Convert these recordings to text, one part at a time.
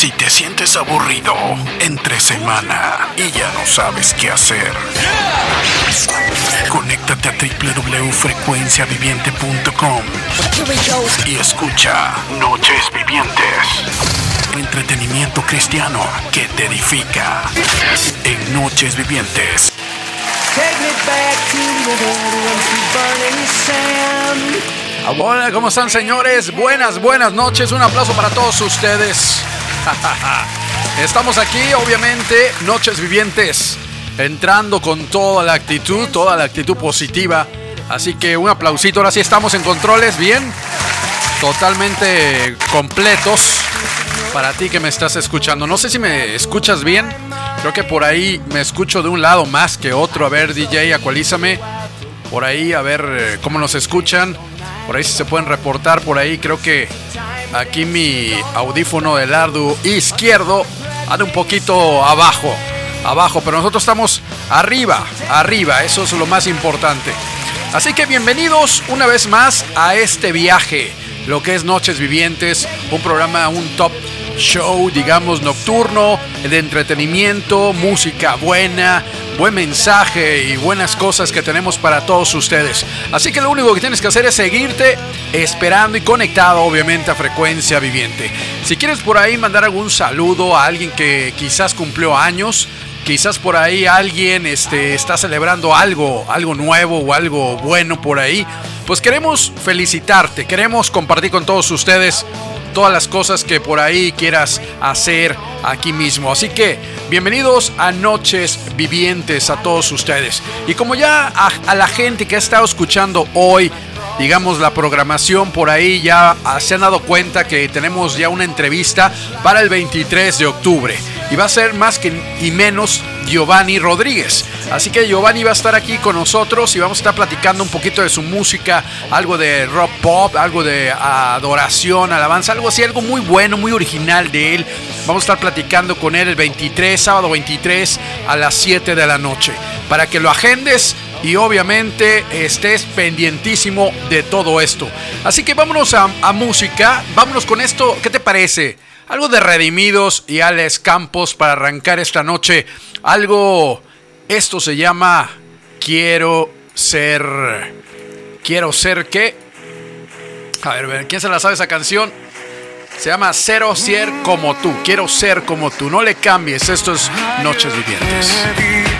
Si te sientes aburrido entre semana y ya no sabes qué hacer, conéctate a www.frecuenciaviviente.com y escucha Noches Vivientes. Entretenimiento cristiano que te edifica en Noches Vivientes. Hola, ¿cómo están señores? Buenas, buenas noches. Un aplauso para todos ustedes. Estamos aquí, obviamente, Noches Vivientes, entrando con toda la actitud, toda la actitud positiva. Así que un aplausito. Ahora sí estamos en controles, bien. Totalmente completos para ti que me estás escuchando. No sé si me escuchas bien. Creo que por ahí me escucho de un lado más que otro. A ver, DJ, acualízame. Por ahí, a ver eh, cómo nos escuchan. Por ahí si se pueden reportar. Por ahí creo que aquí mi audífono del lado izquierdo anda un poquito abajo. Abajo, pero nosotros estamos arriba, arriba. Eso es lo más importante. Así que bienvenidos una vez más a este viaje. Lo que es Noches Vivientes, un programa, un top show, digamos, nocturno, de entretenimiento, música buena, buen mensaje y buenas cosas que tenemos para todos ustedes. Así que lo único que tienes que hacer es seguirte esperando y conectado obviamente a frecuencia viviente. Si quieres por ahí mandar algún saludo a alguien que quizás cumplió años, quizás por ahí alguien este, está celebrando algo, algo nuevo o algo bueno por ahí, pues queremos felicitarte, queremos compartir con todos ustedes todas las cosas que por ahí quieras hacer aquí mismo. Así que bienvenidos a Noches Vivientes a todos ustedes. Y como ya a, la gente que ha estado escuchando hoy, digamos la programación por ahí ya se han dado cuenta que tenemos ya una entrevista para el 23 de octubre y va a ser más que y menos Giovanni Rodríguez. Así que Giovanni va a estar aquí con nosotros y vamos a estar platicando un poquito de su música, algo de rock pop, algo de adoración, alabanza, algo así, algo muy bueno, muy original de él. Vamos a estar platicando con él el 23, sábado 23 a las 7 de la noche. Para que lo agendes y obviamente estés pendientísimo de todo esto. Así que vámonos a, a música, vámonos con esto, ¿qué te parece? Algo de Redimidos y Alex Campos para arrancar esta noche. Algo, esto se llama Quiero ser... Quiero ser qué? A ver, ¿quién se la sabe esa canción? Se llama Cero Ser como tú. Quiero ser como tú. No le cambies. Esto es Noches Vivientes.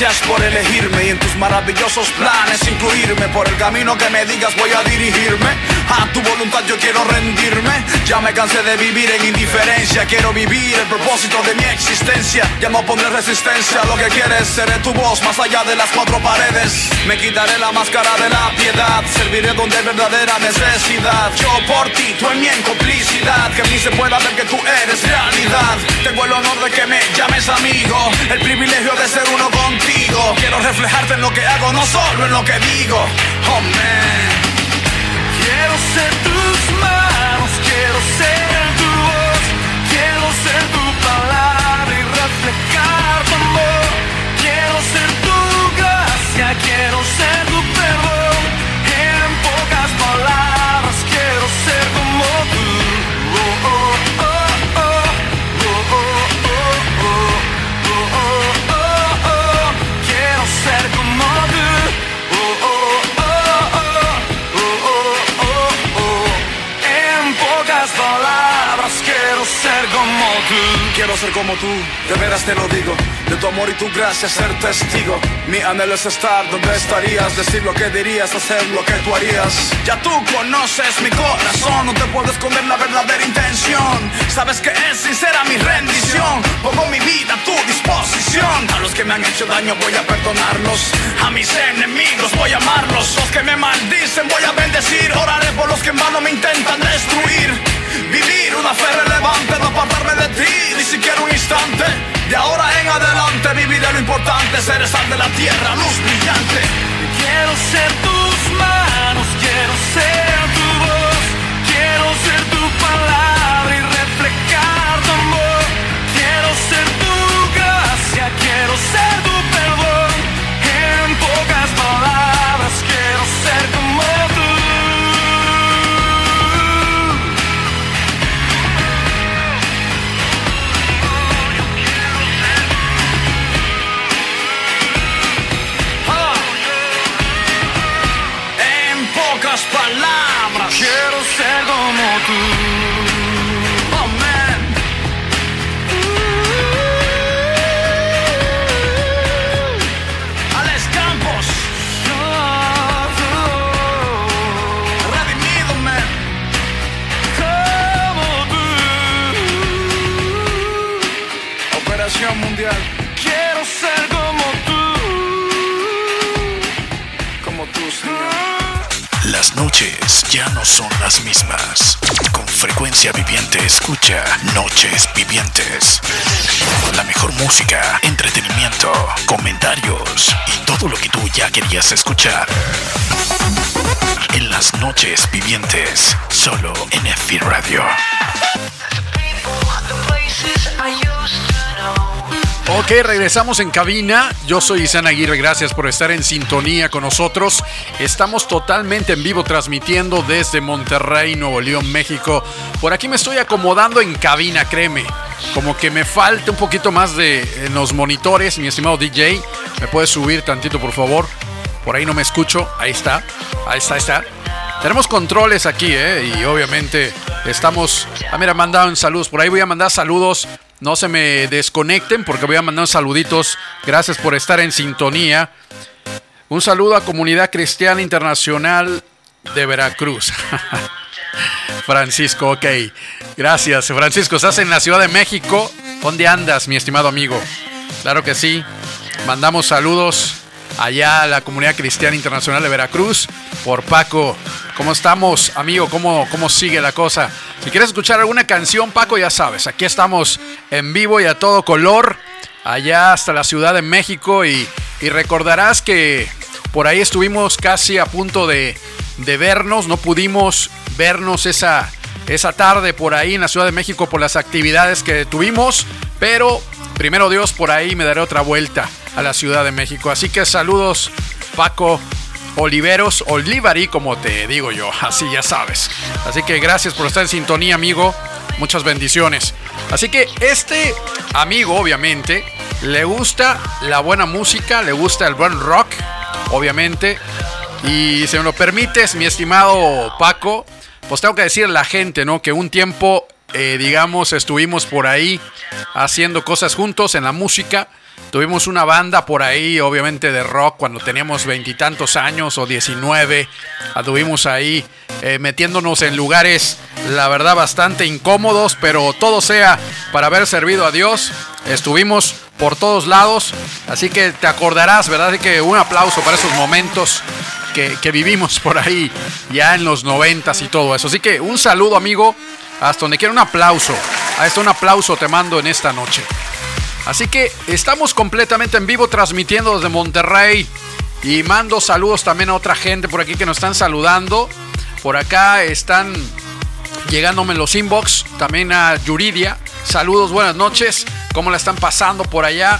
Gracias por elegirme y en tus maravillosos planes incluirme. Por el camino que me digas voy a dirigirme. A tu voluntad yo quiero rendirme. Ya me cansé de vivir en indiferencia. Quiero vivir el propósito de mi existencia. Ya no pondré resistencia a lo que quieres. Seré tu voz más allá de las cuatro paredes. Me quitaré la máscara de la piedad. Serviré donde hay verdadera necesidad. Yo por ti, tú en en complicidad. Que en mí se pueda ver que tú eres realidad. Tengo el honor de que me llames amigo. El privilegio de ser uno Quiero reflejarte en lo que hago, no solo en lo que digo. Oh. Quiero ser tus manos, quiero ser tu voz, quiero ser tu palabra y reflejar tu amor. Quiero ser tu gracia, quiero ser quiero ser como tú, de veras te lo digo. De tu amor y tu gracia ser testigo. Mi anhelo es estar donde estarías, decir lo que dirías, hacer lo que tú harías. Ya tú conoces mi corazón, no te puedo esconder la verdadera intención. Sabes que es sincera mi rendición. Pongo mi vida a tu disposición. A los que me han hecho daño voy a perdonarlos. A mis enemigos voy a amarlos. Los que me maldicen voy a bendecir. Oraré por los que en vano me intentan destruir. Vivir una fe relevante, no apartarme de ti, ni siquiera un instante. De ahora en adelante viviré lo importante, ser sal de la tierra, luz brillante. Quiero ser tus manos, quiero ser tu voz, quiero ser tu palabra y reflejar tu amor. Quiero ser tu gracia, quiero ser tu perdón. En pocas palabras, quiero ser como noches ya no son las mismas. Con frecuencia viviente escucha Noches Vivientes. La mejor música, entretenimiento, comentarios y todo lo que tú ya querías escuchar. En las noches vivientes, solo en FI Radio. Ok, regresamos en cabina. Yo soy Isan Aguirre, gracias por estar en sintonía con nosotros. Estamos totalmente en vivo transmitiendo desde Monterrey, Nuevo León, México. Por aquí me estoy acomodando en cabina, créeme. Como que me falta un poquito más de los monitores, mi estimado DJ. ¿Me puedes subir tantito, por favor? Por ahí no me escucho. Ahí está. Ahí está, ahí está. Tenemos controles aquí, ¿eh? Y obviamente estamos... Ah, mira, mandaron saludos. Por ahí voy a mandar saludos. No se me desconecten porque voy a mandar saluditos. Gracias por estar en sintonía. Un saludo a Comunidad Cristiana Internacional de Veracruz. Francisco, ok. Gracias, Francisco. Estás en la Ciudad de México. ¿Dónde andas, mi estimado amigo? Claro que sí. Mandamos saludos allá a la Comunidad Cristiana Internacional de Veracruz por Paco. ¿Cómo estamos, amigo? ¿Cómo, ¿Cómo sigue la cosa? Si quieres escuchar alguna canción, Paco, ya sabes, aquí estamos en vivo y a todo color, allá hasta la Ciudad de México y, y recordarás que por ahí estuvimos casi a punto de, de vernos, no pudimos vernos esa, esa tarde por ahí en la Ciudad de México por las actividades que tuvimos, pero primero Dios por ahí me daré otra vuelta a la Ciudad de México. Así que saludos Paco Oliveros, Olivari como te digo yo, así ya sabes. Así que gracias por estar en sintonía amigo, muchas bendiciones. Así que este amigo obviamente le gusta la buena música, le gusta el buen rock, obviamente. Y si me lo permites, mi estimado Paco, pues tengo que decir a la gente, ¿no? Que un tiempo, eh, digamos, estuvimos por ahí haciendo cosas juntos en la música. Tuvimos una banda por ahí, obviamente de rock, cuando teníamos veintitantos años o 19. Estuvimos ahí eh, metiéndonos en lugares, la verdad, bastante incómodos, pero todo sea para haber servido a Dios. Estuvimos por todos lados, así que te acordarás, ¿verdad? Así que un aplauso para esos momentos que, vivimos por ahí, ya en los noventas y todo eso. Así que un saludo, amigo, hasta donde quiera un aplauso. A esto un aplauso te mando en esta noche. Así que estamos completamente en vivo transmitiendo desde Monterrey. Y mando saludos también a otra gente por aquí que nos están saludando. Por acá están llegándome los inbox. También a Yuridia. Saludos, buenas noches. ¿Cómo la están pasando por allá?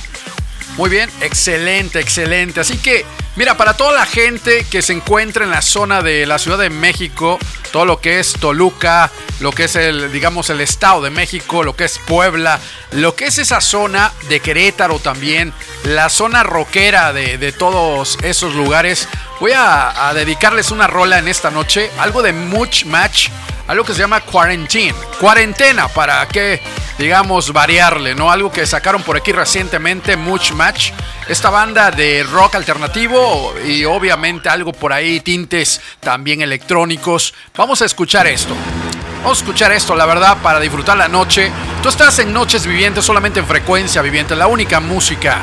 Muy bien, excelente, excelente. Así que, mira, para toda la gente que se encuentra en la zona de la Ciudad de México, todo lo que es Toluca, lo que es el, digamos, el Estado de México, lo que es Puebla, lo que es esa zona de Querétaro también, la zona rockera de, todos esos lugares, voy a, a dedicarles una rola en esta noche, algo de Much Match, algo que se llama Quarantine, cuarentena, para que digamos, variarle, ¿no? Algo que sacaron por aquí recientemente, Much Match. Esta banda de rock alternativo y obviamente algo por ahí, tintes también electrónicos. Vamos a escuchar esto. Vamos a escuchar esto, la verdad, para disfrutar la noche. Tú estás en Noches Vivientes, solamente en frecuencia viviente, la única música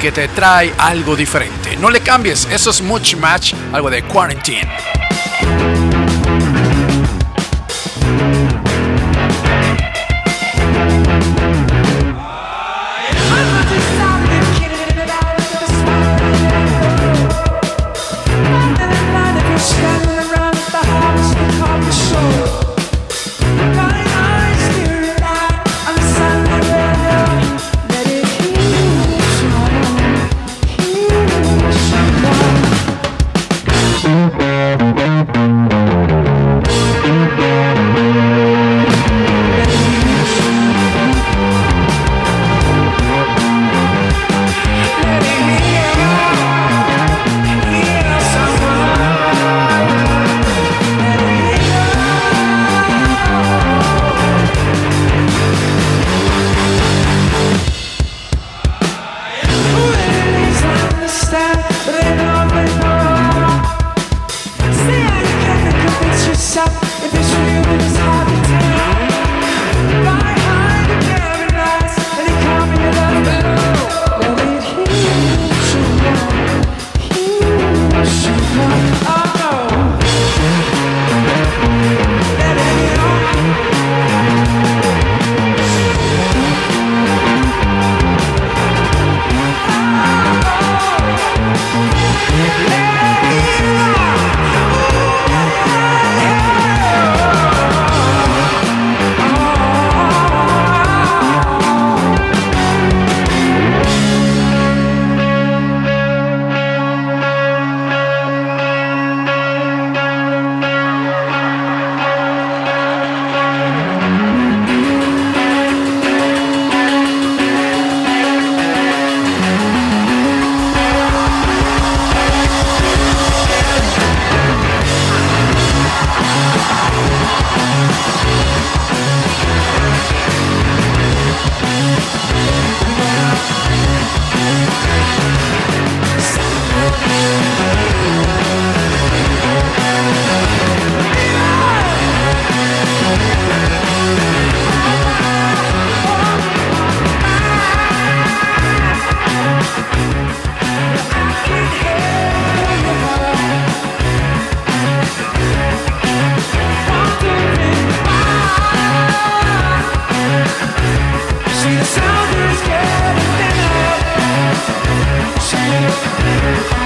que te trae algo diferente. No le cambies, eso es Much Match, algo de Quarantine. Sound is getting thinner.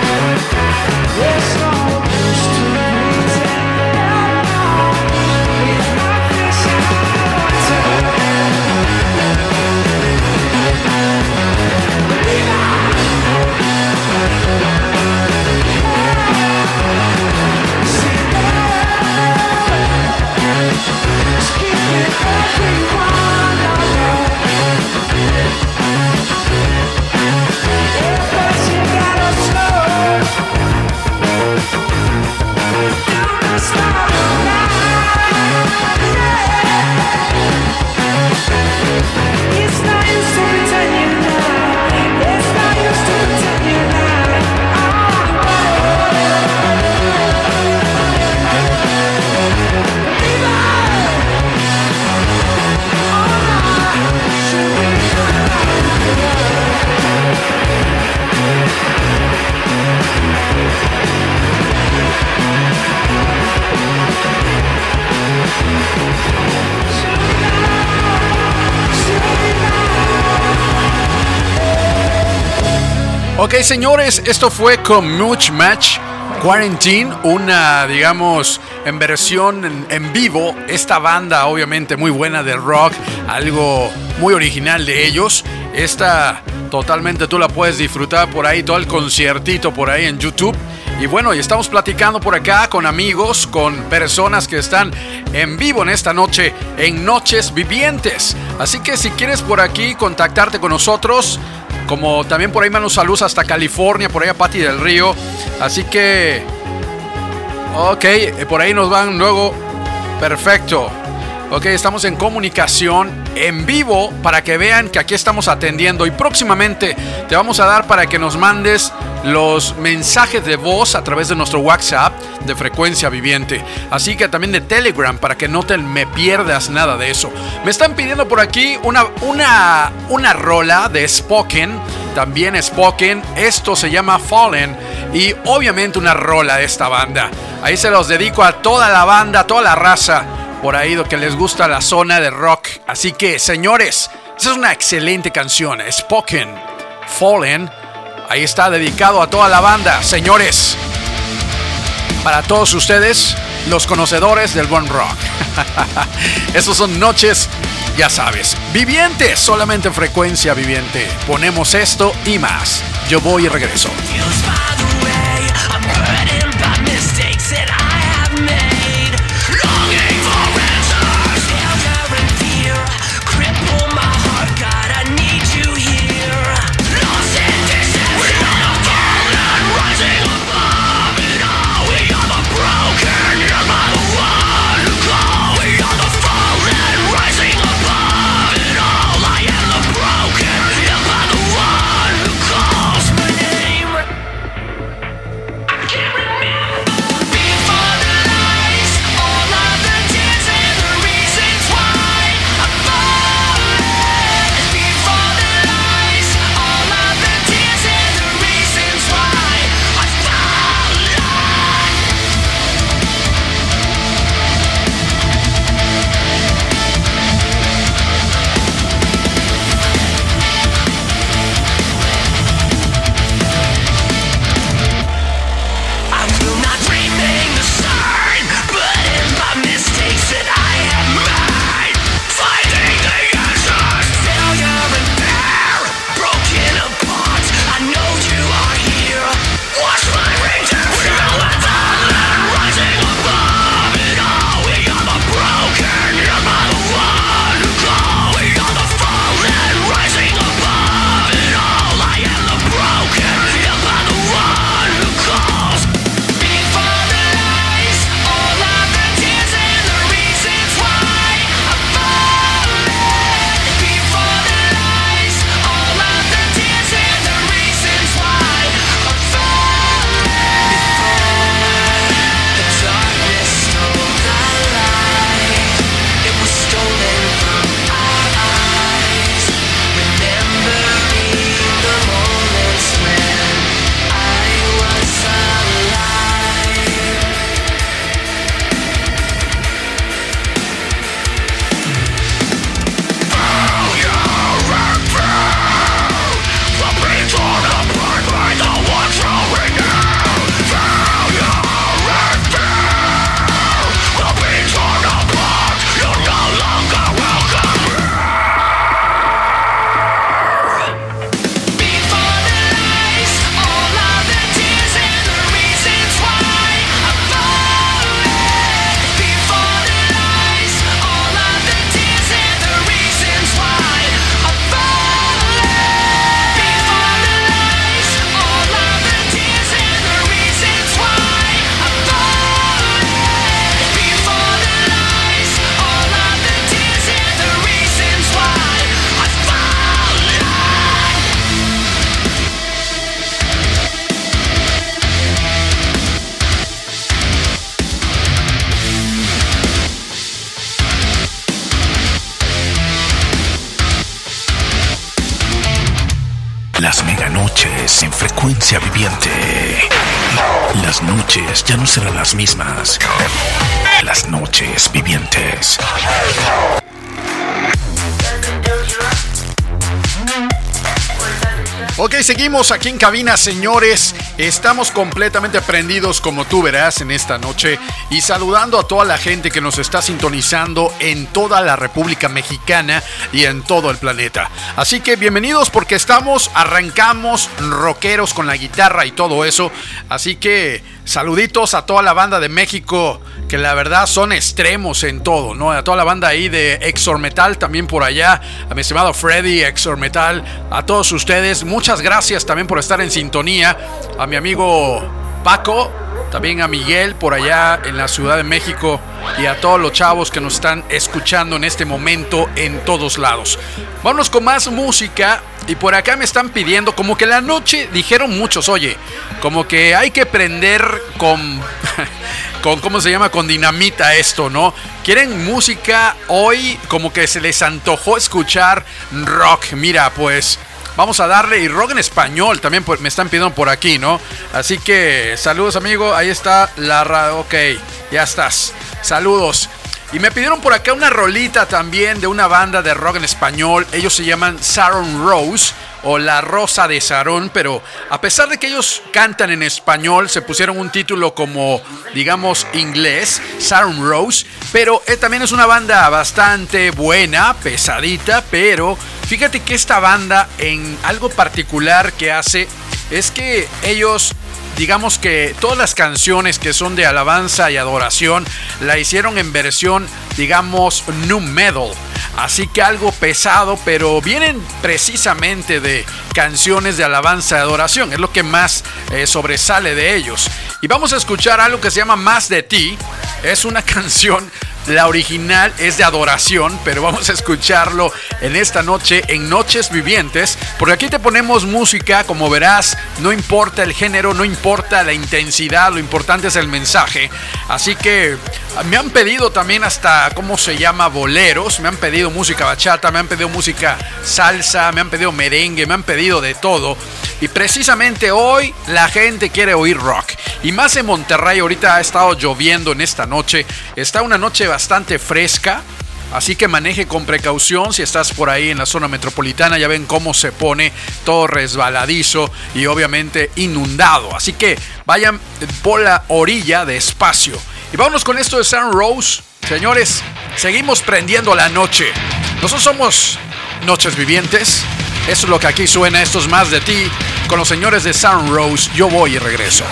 Señores, esto fue con Much Match Quarantine, una, digamos, en versión en, vivo. Esta banda, obviamente, muy buena de rock, algo muy original de ellos. Esta totalmente tú la puedes disfrutar por ahí, todo el conciertito por ahí en YouTube. Y bueno, y estamos platicando por acá con amigos, con personas que están en vivo en esta noche, en Noches Vivientes. Así que si quieres por aquí contactarte con nosotros, como también por ahí mandan saludos hasta California, por ahí a Pati del Río. Así que, ok, eh, por ahí nos van luego. Perfecto. Ok, estamos en comunicación en vivo para que vean que aquí estamos atendiendo y próximamente te vamos a dar para que nos mandes los mensajes de voz a través de nuestro WhatsApp de frecuencia viviente. Así que también de Telegram para que no te me pierdas nada de eso. Me están pidiendo por aquí una, una, una rola de Spoken. También Spoken. Esto se llama Fallen. Y obviamente una rola de esta banda. Ahí se los dedico a toda la banda, a toda la raza por ahí que les gusta la zona de rock. Así que, señores, esa es una excelente canción. Spoken, Fallen. Ahí está dedicado a toda la banda. Señores, para todos ustedes, los conocedores del buen rock. Esos son noches, ya sabes, vivientes, solamente frecuencia viviente. Ponemos esto y más. Yo voy y regreso. Ya no serán las mismas. Las noches vivientes. Ok, seguimos aquí en cabina, señores. Estamos completamente prendidos, como tú verás, en esta noche. Y saludando a toda la gente que nos está sintonizando en toda la República Mexicana y en todo el planeta. Así que bienvenidos porque estamos, arrancamos rockeros con la guitarra y todo eso. Así que Saluditos a toda la banda de México, que la verdad son extremos en todo, ¿no? A toda la banda ahí de Exor Metal también por allá, a mi estimado Freddy, Exor Metal, a todos ustedes, muchas gracias también por estar en sintonía, a mi amigo Paco, también a Miguel por allá en la Ciudad de México y a todos los chavos que nos están escuchando en este momento en todos lados. Vámonos con más música y por acá me están pidiendo, como que la noche dijeron muchos, oye, como que hay que prender con, con, ¿cómo se llama? Con dinamita esto, ¿no? Quieren música hoy, como que se les antojó escuchar rock. Mira, pues... Vamos a darle y rock en español también me están pidiendo por aquí, ¿no? Así que saludos amigo, ahí está la radio, ok, ya estás. Saludos. Y me pidieron por acá una rolita también de una banda de rock en español. Ellos se llaman Saron Rose o La Rosa de Sarón, pero a pesar de que ellos cantan en español, se pusieron un título como, digamos, inglés, Saron Rose, pero eh, también es una banda bastante buena, pesadita, pero fíjate que esta banda en algo particular que hace es que ellos digamos que todas las canciones que son de alabanza y adoración la hicieron en versión, digamos, nu metal. Así que algo pesado, pero vienen precisamente de canciones de alabanza y adoración. Es lo que más eh, sobresale de ellos. Y vamos a escuchar algo que se llama Más de ti. Es una canción la original es de adoración, pero vamos a escucharlo en esta noche en Noches Vivientes, porque aquí te ponemos música, como verás, no importa el género, no importa la intensidad, lo importante es el mensaje. Así que me han pedido también hasta, ¿cómo se llama? Boleros, me han pedido música bachata, me han pedido música salsa, me han pedido merengue, me han pedido de todo. Y precisamente hoy la gente quiere oír rock. Y más en Monterrey, ahorita ha estado lloviendo en esta noche, está una noche bastante fresca. Así que maneje con precaución si estás por ahí en la zona metropolitana. Ya ven cómo se pone todo resbaladizo y obviamente inundado. Así que vayan por la orilla despacio. Y vámonos con esto de Sun Rose. Señores, seguimos prendiendo la noche. Nosotros somos Noches Vivientes. Eso es lo que aquí suena. Esto es más de ti. Con los señores de Sun Rose. Yo voy y regreso.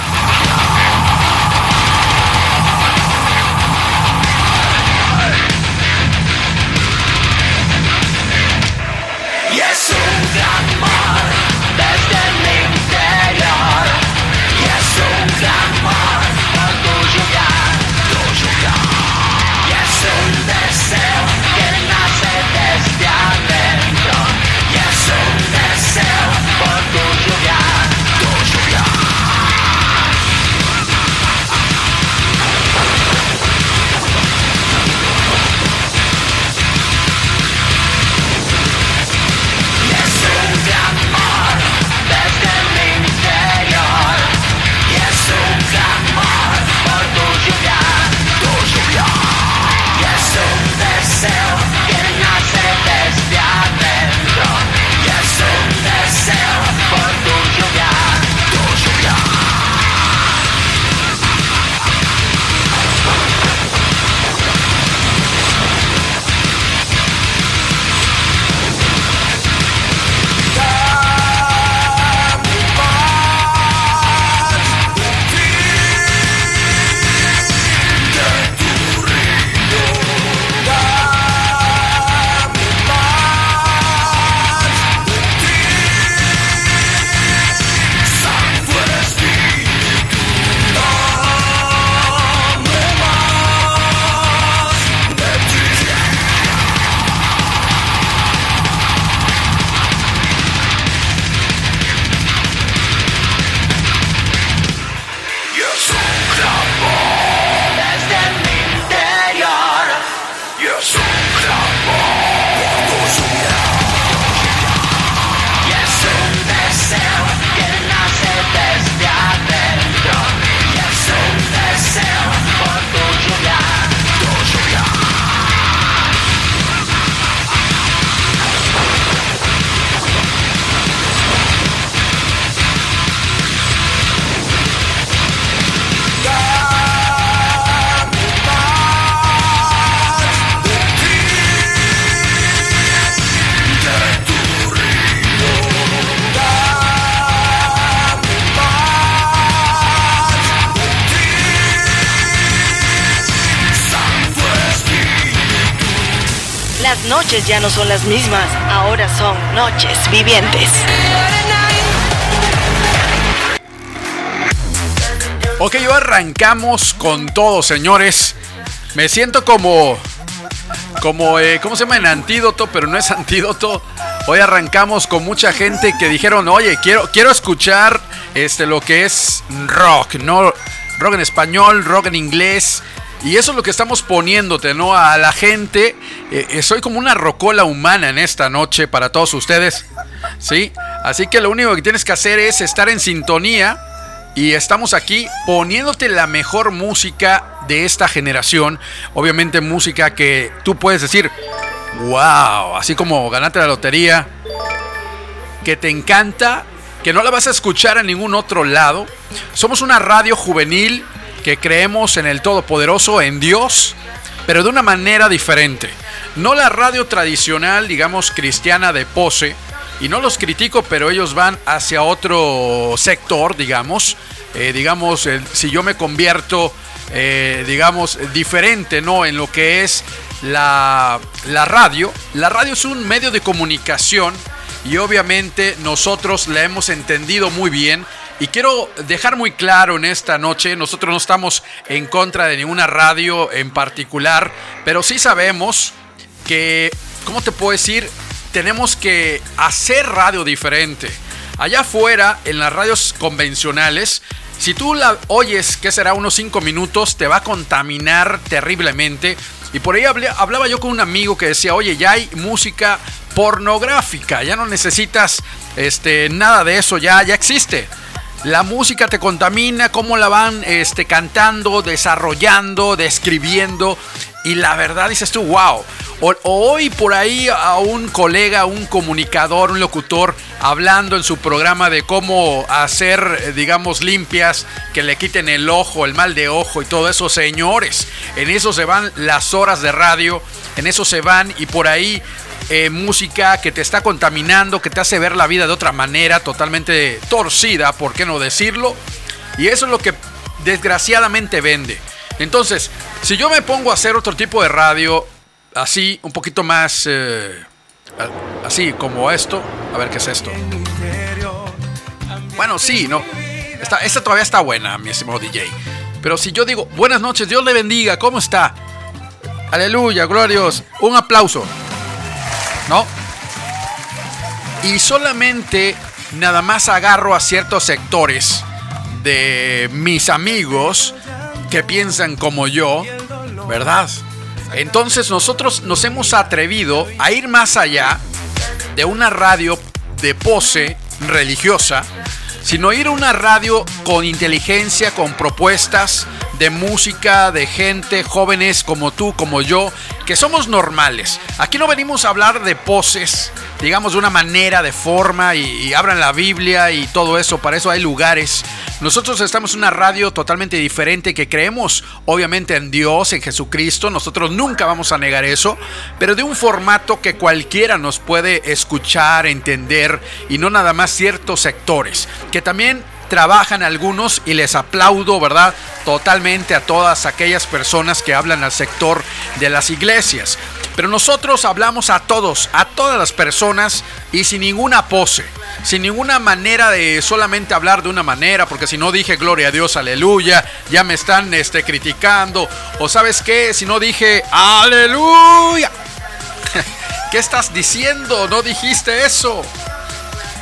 Ya no son las mismas, ahora son noches vivientes. Ok, yo arrancamos con todo, señores. Me siento como. Como, eh, ¿cómo se llama? En antídoto, pero no es antídoto. Hoy arrancamos con mucha gente que dijeron, oye, quiero, quiero escuchar este, lo que es rock, ¿no? Rock en español, rock en inglés. Y eso es lo que estamos poniéndote, ¿no? A la gente. Eh, eh, soy como una rocola humana en esta noche para todos ustedes. ¿Sí? Así que lo único que tienes que hacer es estar en sintonía. Y estamos aquí poniéndote la mejor música de esta generación. Obviamente música que tú puedes decir, wow, así como ganate la lotería, que te encanta, que no la vas a escuchar en ningún otro lado. Somos una radio juvenil que creemos en el Todopoderoso, en Dios, pero de una manera diferente. No la radio tradicional, digamos, cristiana de pose, y no los critico, pero ellos van hacia otro sector, digamos. Eh, digamos, si yo me convierto, eh, digamos, diferente, ¿no? En lo que es la, la radio. La radio es un medio de comunicación y obviamente nosotros la hemos entendido muy bien y quiero dejar muy claro en esta noche, nosotros no estamos en contra de ninguna radio en particular, pero sí sabemos que, ¿cómo te puedo decir? Tenemos que hacer radio diferente. Allá afuera, en las radios convencionales, si tú la oyes, que será unos 5 minutos, te va a contaminar terriblemente. Y por ahí hablaba yo con un amigo que decía, oye, ya hay música pornográfica, ya no necesitas este, nada de eso, ya, ya existe. La música te contamina, cómo la van este, cantando, desarrollando, describiendo. Y la verdad dices tú, wow. O, hoy por ahí a un colega, un comunicador, un locutor, hablando en su programa de cómo hacer, digamos, limpias, que le quiten el ojo, el mal de ojo y todo eso. Señores, en eso se van las horas de radio, en eso se van y por ahí eh, música que te está contaminando, que te hace ver la vida de otra manera, totalmente torcida, ¿por qué no decirlo? Y eso es lo que desgraciadamente vende. Entonces, si yo me pongo a hacer otro tipo de radio, así, un poquito más, eh, así como esto, a ver qué es esto. Bueno, sí, no. Esta, esta todavía está buena, mi estimado DJ. Pero si yo digo, buenas noches, Dios le bendiga, ¿cómo está? Aleluya, Dios. Un aplauso. ¿No? Y solamente nada más agarro a ciertos sectores de mis amigos que piensan como yo, ¿verdad? Entonces nosotros nos hemos atrevido a ir más allá de una radio de pose religiosa, sino ir a una radio con inteligencia, con propuestas de música, de gente, jóvenes como tú, como yo, que somos normales. Aquí no venimos a hablar de poses, digamos de una manera, de forma, y, abran la Biblia y todo eso, para eso hay lugares. Nosotros estamos en una radio totalmente diferente que creemos obviamente en Dios, en Jesucristo, nosotros nunca vamos a negar eso, pero de un formato que cualquiera nos puede escuchar, entender, y no nada más ciertos sectores, que también trabajan algunos y les aplaudo, ¿verdad? Totalmente a todas aquellas personas que hablan al sector de las iglesias. Pero nosotros hablamos a todos, a todas las personas y sin ninguna pose, sin ninguna manera de solamente hablar de una manera, porque si no dije gloria a Dios, aleluya, ya me están este, criticando. O sabes qué, si no dije aleluya, ¿qué estás diciendo? No dijiste eso.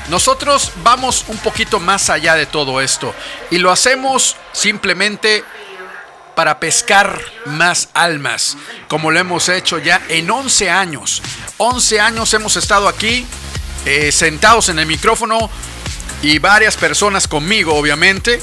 Nosotros vamos un poquito más allá de todo esto y lo hacemos simplemente para pescar más almas, como lo hemos hecho ya en 11 años. 11 años hemos estado aquí eh, sentados en el micrófono y varias personas conmigo, obviamente.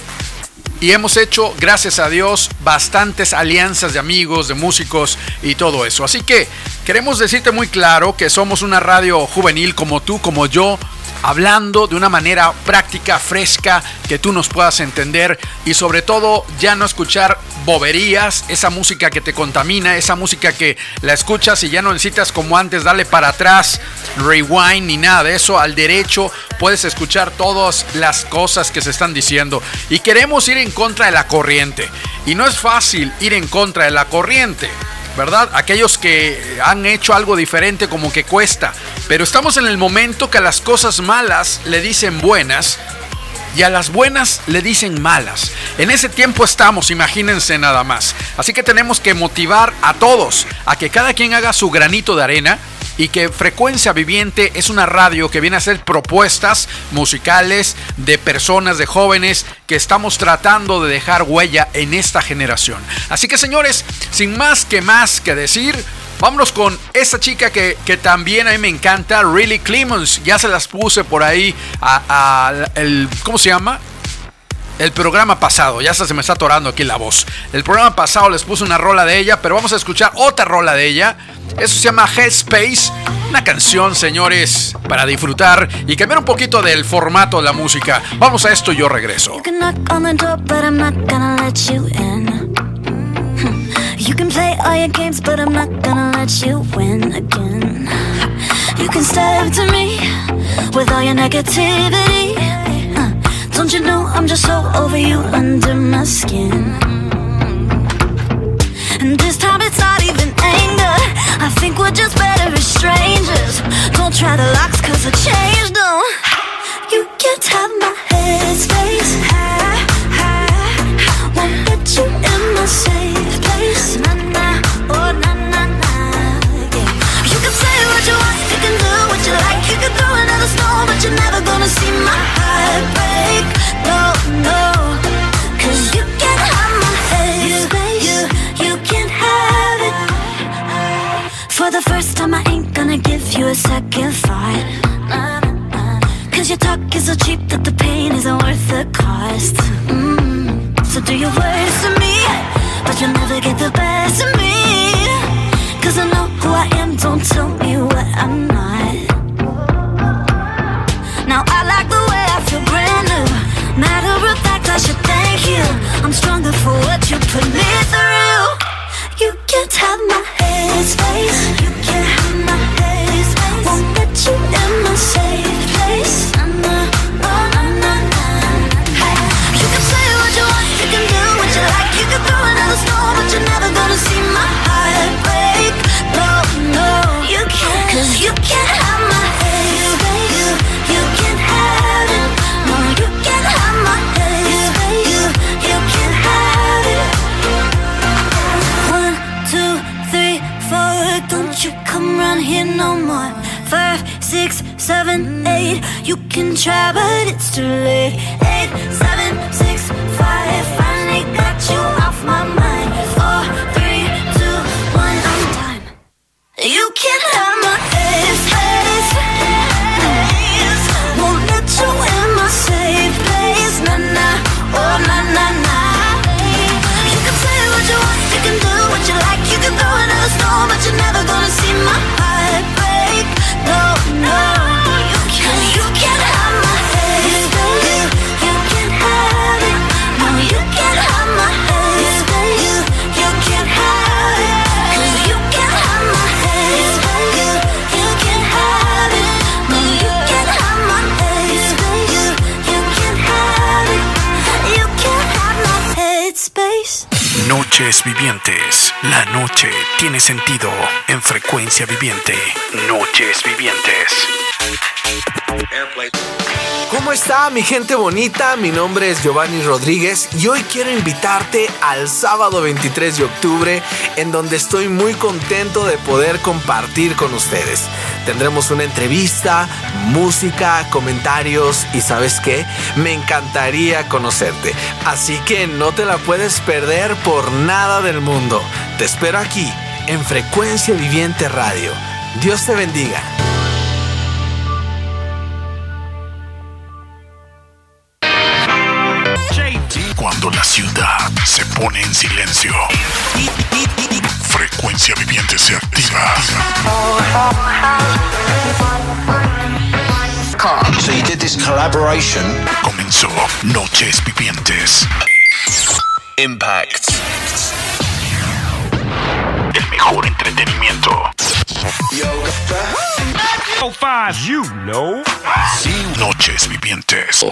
Y hemos hecho, gracias a Dios, bastantes alianzas de amigos, de músicos y todo eso. Así que queremos decirte muy claro que somos una radio juvenil como tú, como yo, hablando de una manera práctica, fresca, que tú nos puedas entender y sobre todo ya no escuchar boberías, esa música que te contamina, esa música que la escuchas y ya no necesitas como antes darle para atrás, rewind ni nada de eso, al derecho puedes escuchar todas las cosas que se están diciendo. Y queremos ir en contra de la corriente. Y no es fácil ir en contra de la corriente. ¿Verdad? Aquellos que han hecho algo diferente como que cuesta. Pero estamos en el momento que las cosas malas le dicen buenas y a las buenas le dicen malas. En ese tiempo estamos, imagínense nada más. Así que tenemos que motivar a todos a que cada quien haga su granito de arena y que Frecuencia Viviente es una radio que viene a hacer propuestas musicales de personas, de jóvenes que estamos tratando de dejar huella en esta generación. Así que señores, sin más que más que decir, Vámonos con esta chica que, también a mí me encanta, Really Clemens. Ya se las puse por ahí a, el, ¿cómo se llama? El programa pasado, ya se me está atorando aquí la voz. El programa pasado les puse una rola de ella, pero vamos a escuchar otra rola de ella. Eso se llama Headspace, una canción, señores, para disfrutar y cambiar un poquito del formato de la música. Vamos a esto y yo regreso. All your games, but I'm not gonna let you win again. You can step to me with all your negativity. don't you know I'm just so over you under my skin? And this time it's not even anger. I think we're just better as strangers. Don't try the locks, cause I changed them. You can't have my headspace. Won't let you in my safe but you're never gonna see my heart break. No, you can't have my headspace. You, you, can't have it. For the first time, I ain't gonna give you a second your talk is so cheap that the pain isn't worth the cost. Mm. So do your worst to me, but you'll never get the best of me. Cause I know who I am, don't tell me what I'm not. Now I like the way I feel brand new. Matter of fact, I should thank you. I'm stronger for what you put me through. You can't have my headspace. You can't have my headspace. Won't let you in my safe seven, eight, you can try, but it's too late. Eight, seven, six, five, finally got you off my mind. Four, three, two, one, I'm time You can't have my Noches Vivientes. La noche tiene sentido en frecuencia viviente. Noches Vivientes. ¿Cómo está mi gente bonita? Mi nombre es Giovanni Rodríguez y hoy quiero invitarte al sábado 23 de octubre en donde estoy muy contento de poder compartir con ustedes. Tendremos una entrevista, música, comentarios y sabes qué, me encantaría conocerte. Así que no te la puedes perder por nada del mundo. Te espero aquí en Frecuencia Viviente Radio. Dios te bendiga. Cuando la ciudad se pone en silencio, frecuencia viviente se activa. So you did this collaboration. Comenzó Noches Vivientes. Impact. El mejor entretenimiento. you know. Noches Vivientes.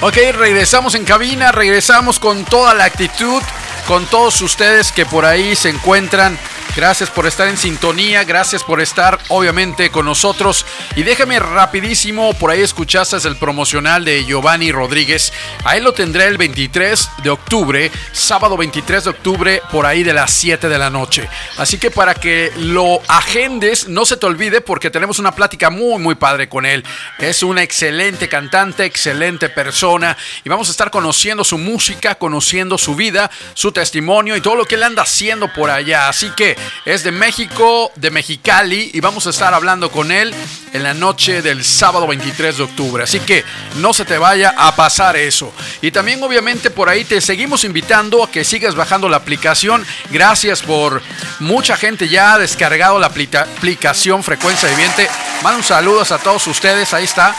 Ok, regresamos en cabina, regresamos con toda la actitud, con todos ustedes que por ahí se encuentran Gracias por estar en sintonía, gracias por estar obviamente con nosotros. Y déjame rapidísimo, por ahí escuchaste el promocional de Giovanni Rodríguez. Ahí lo tendré el 23 de octubre, sábado 23 de octubre, por ahí de las 7 de la noche. Así que para que lo agendes, no se te olvide porque tenemos una plática muy, muy padre con él. Es una excelente cantante, excelente persona y vamos a estar conociendo su música, conociendo su vida, su testimonio y todo lo que él anda haciendo por allá. Así que es de México, de Mexicali, y vamos a estar hablando con él en la noche del sábado 23 de octubre. Así que no se te vaya a pasar eso. Y también obviamente por ahí te seguimos invitando a que sigas bajando la aplicación. Gracias por mucha gente ya ha descargado la aplicación Frecuencia Viviente. Mando saludos a todos ustedes. Ahí está.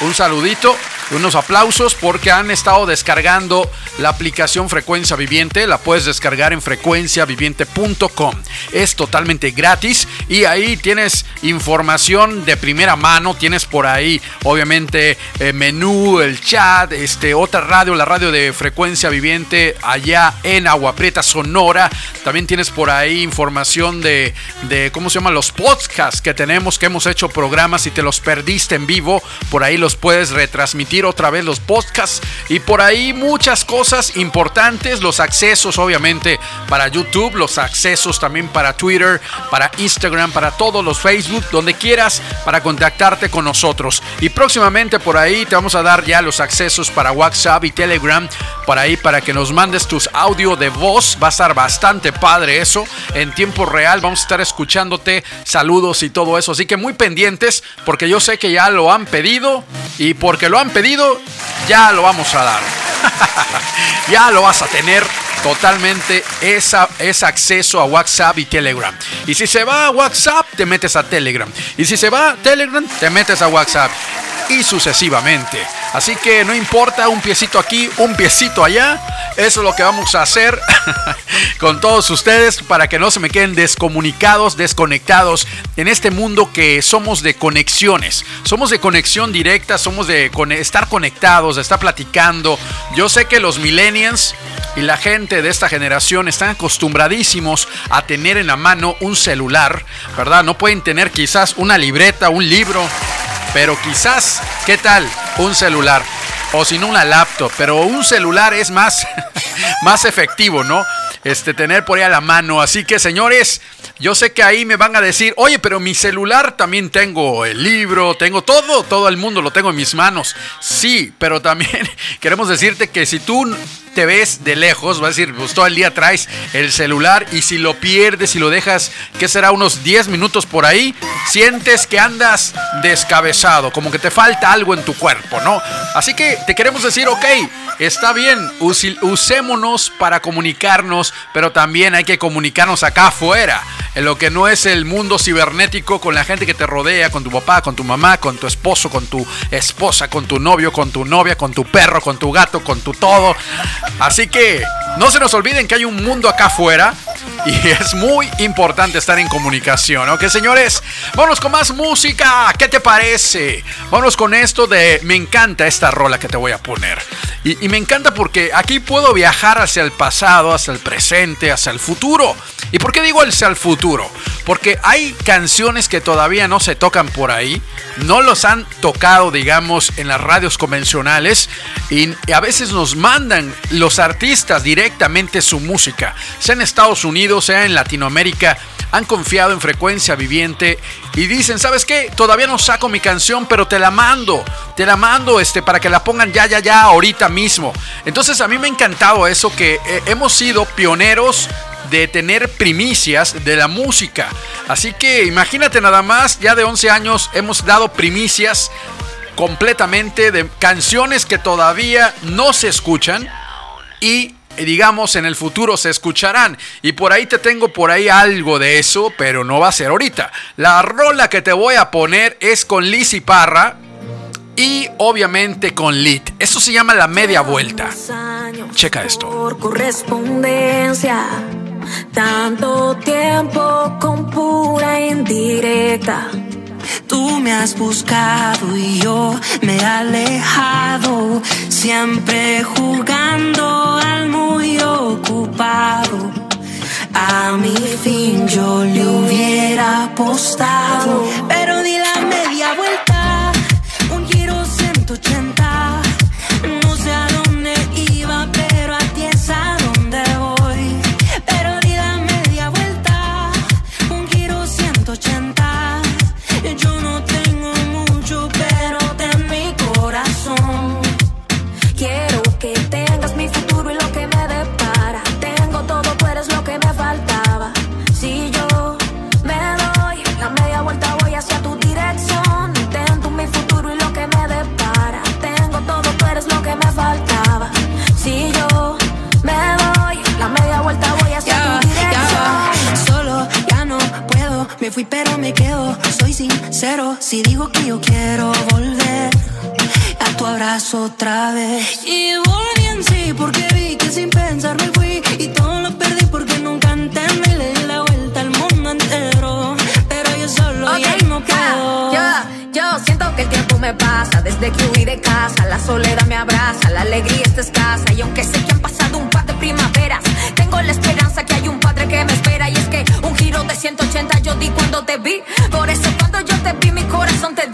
Un saludito unos aplausos porque han estado descargando la aplicación Frecuencia Viviente. La puedes descargar en frecuenciaviviente.com. Es totalmente gratis y ahí tienes información de primera mano. Tienes por ahí, obviamente, eh, menú, el chat, este, otra radio, la radio de Frecuencia Viviente allá en Agua Prieta, Sonora. También tienes por ahí información de, de, ¿cómo se llaman? Los podcasts que tenemos, que hemos hecho programas. Si te los perdiste en vivo, por ahí los puedes retransmitir otra vez los podcasts y por ahí muchas cosas importantes, los accesos obviamente para YouTube, los accesos también para Twitter, para Instagram, para todos los Facebook, donde quieras para contactarte con nosotros. Y próximamente por ahí te vamos a dar ya los accesos para WhatsApp y Telegram, por ahí para que nos mandes tus audio de voz, va a estar bastante padre eso, en tiempo real vamos a estar escuchándote, saludos y todo eso, así que muy pendientes porque yo sé que ya lo han pedido y porque lo han pedido ya lo vamos a dar. ya lo vas a tener totalmente ese acceso a WhatsApp y Telegram. Y si se va a WhatsApp, te metes a Telegram. Y si se va a Telegram, te metes a WhatsApp. Y sucesivamente. Así que no importa un piecito aquí, un piecito allá. Eso es lo que vamos a hacer con todos ustedes para que no se me queden descomunicados, desconectados en este mundo que somos de conexiones. Somos de conexión directa, somos de estar conectados, de estar platicando. Yo sé que los millennials y la gente de esta generación están acostumbradísimos a tener en la mano un celular, ¿verdad? No pueden tener quizás una libreta, un libro, pero quizás, ¿qué tal? Un celular. O si no una laptop, pero un celular es más, más efectivo, ¿no? Este, tener por ahí a la mano. Así que, señores, yo sé que ahí me van a decir, oye, pero mi celular también tengo el libro, tengo todo, todo el mundo lo tengo en mis manos. Sí, pero también queremos decirte que si tú te ves de lejos, va a decir, pues todo el día traes el celular y si lo pierdes y lo dejas, que será unos 10 minutos por ahí, sientes que andas descabezado, como que te falta algo en tu cuerpo, ¿no? Así que te queremos decir, ok, está bien, usémonos para comunicarnos, pero también hay que comunicarnos acá afuera, en lo que no es el mundo cibernético con la gente que te rodea, con tu papá, con tu mamá, con tu esposo, con tu esposa, con tu novio, con tu novia, con tu perro, con tu gato, con tu todo. Así que no se nos olviden que hay un mundo acá afuera y es muy importante estar en comunicación, ¿ok, señores? Vámonos con más música. ¿Qué te parece? Vámonos con esto de me encanta esta rola que te voy a poner. Y, me encanta porque aquí puedo viajar hacia el pasado, hacia el presente, hacia el futuro. ¿Y por qué digo hacia el futuro? Porque hay canciones que todavía no se tocan por ahí, no los han tocado, digamos, en las radios convencionales y a veces nos mandan los artistas directamente su música, sea en Estados Unidos, sea en Latinoamérica, han confiado en frecuencia viviente y dicen, ¿sabes qué? Todavía no saco mi canción, pero te la mando, te la mando este, para que la pongan ya, ya, ya, ahorita mismo. Entonces a mí me ha encantado eso que eh, hemos sido pioneros de tener primicias de la música. Así que imagínate nada más, ya de 11 años hemos dado primicias completamente de canciones que todavía no se escuchan y digamos en el futuro se escucharán. Y por ahí te tengo por ahí algo de eso pero no va a ser ahorita. La rola que te voy a poner es con Lizzy Parra y obviamente con Lit eso se llama la media vuelta checa esto por correspondencia tanto tiempo con pura indirecta. Tú me has buscado y yo me he alejado, siempre jugando al muy ocupado. A mi fin yo le hubiera apostado, pero di la media vuelta, si digo que yo quiero volver a tu abrazo otra vez. Y volví en sí porque vi que sin pensar me fui y todo lo perdí porque nunca entendí. Le di la vuelta al mundo entero, pero yo solo ya Ok, no puedo. Yo siento que el tiempo me pasa desde que huí de casa. La soledad me abraza, la alegría está escasa. Y aunque sé que han pasado un par de primaveras, tengo la esperanza que hay un padre que me espera. Y es que un giro de 180 yo di cuando te vi. Por eso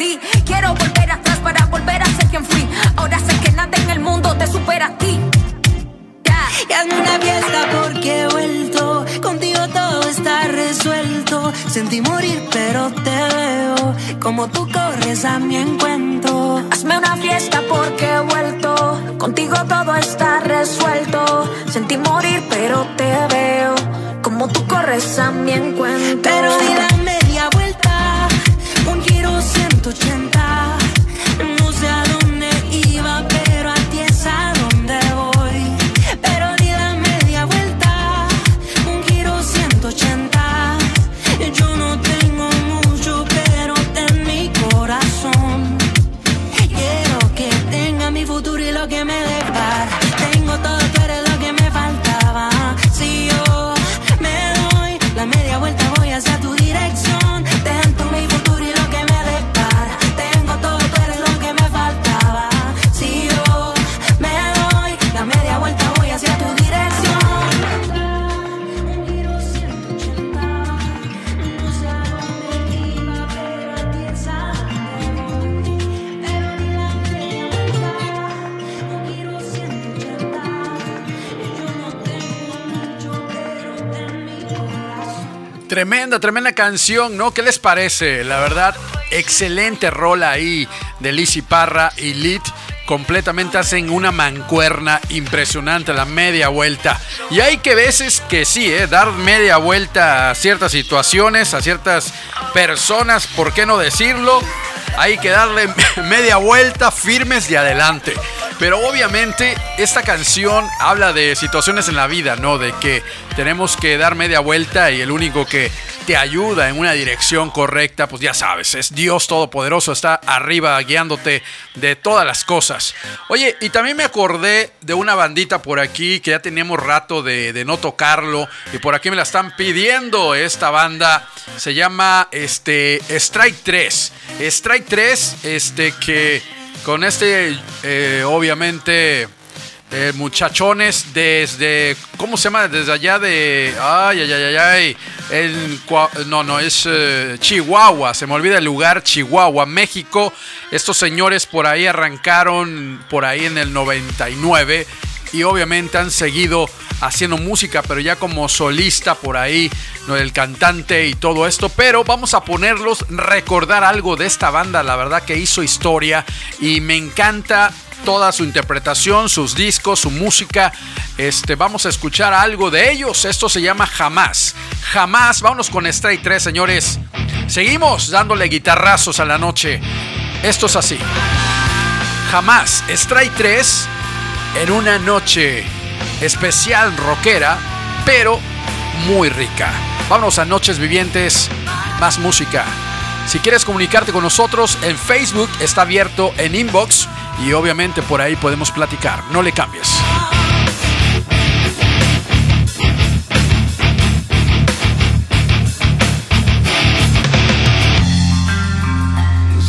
di. Quiero volver atrás para volver a ser quien fui. Ahora sé que nada en el mundo te supera a ti. Ya. Y hazme una fiesta porque he vuelto. Contigo todo está resuelto. Sentí morir, pero te veo. Como tú corres a mi encuentro. Hazme una fiesta porque he vuelto. Contigo todo está resuelto. Sentí morir, pero te veo. Como tú corres a mi encuentro. Pero di la media vuelta. Un giro 180. No Tremenda, tremenda canción, ¿no? ¿Qué les parece? La verdad, excelente rola ahí de Lizzy Parra y Lit. Completamente hacen una mancuerna impresionante, la media vuelta. Y hay que veces que sí, ¿eh? dar media vuelta a ciertas situaciones, a ciertas personas, ¿por qué no decirlo? Hay que darle media vuelta firmes de adelante. Pero obviamente esta canción habla de situaciones en la vida, ¿no? De que tenemos que dar media vuelta y el único que te ayuda en una dirección correcta, pues ya sabes, es Dios Todopoderoso, está arriba guiándote de todas las cosas. Oye, y también me acordé de una bandita por aquí que ya teníamos rato de, de no tocarlo y por aquí me la están pidiendo. Esta banda se llama este, Strike 3. Strike 3, este que con este, eh, obviamente, eh, muchachones desde, ¿cómo se llama? Desde allá de, ay, ay, ay, ay, Cua- no, no, es eh, Chihuahua, se me olvida el lugar, Chihuahua, México. Estos señores por ahí arrancaron, por ahí en el 99 y obviamente han seguido haciendo música, pero ya como solista por ahí, ¿no? el cantante y todo esto. Pero vamos a ponerlos, recordar algo de esta banda, la verdad que hizo historia y me encanta toda su interpretación, sus discos, su música. Este, vamos a escuchar algo de ellos. Esto se llama Jamás. Jamás. Vámonos con Strike 3, señores. Seguimos dándole guitarrazos a la noche. Esto es así. Jamás. Strike 3 en una noche especial rockera, pero muy rica. Vámonos a Noches Vivientes, más música. Si quieres comunicarte con nosotros, en Facebook está abierto en inbox y obviamente por ahí podemos platicar. No le cambies.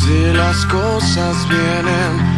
Si las cosas vienen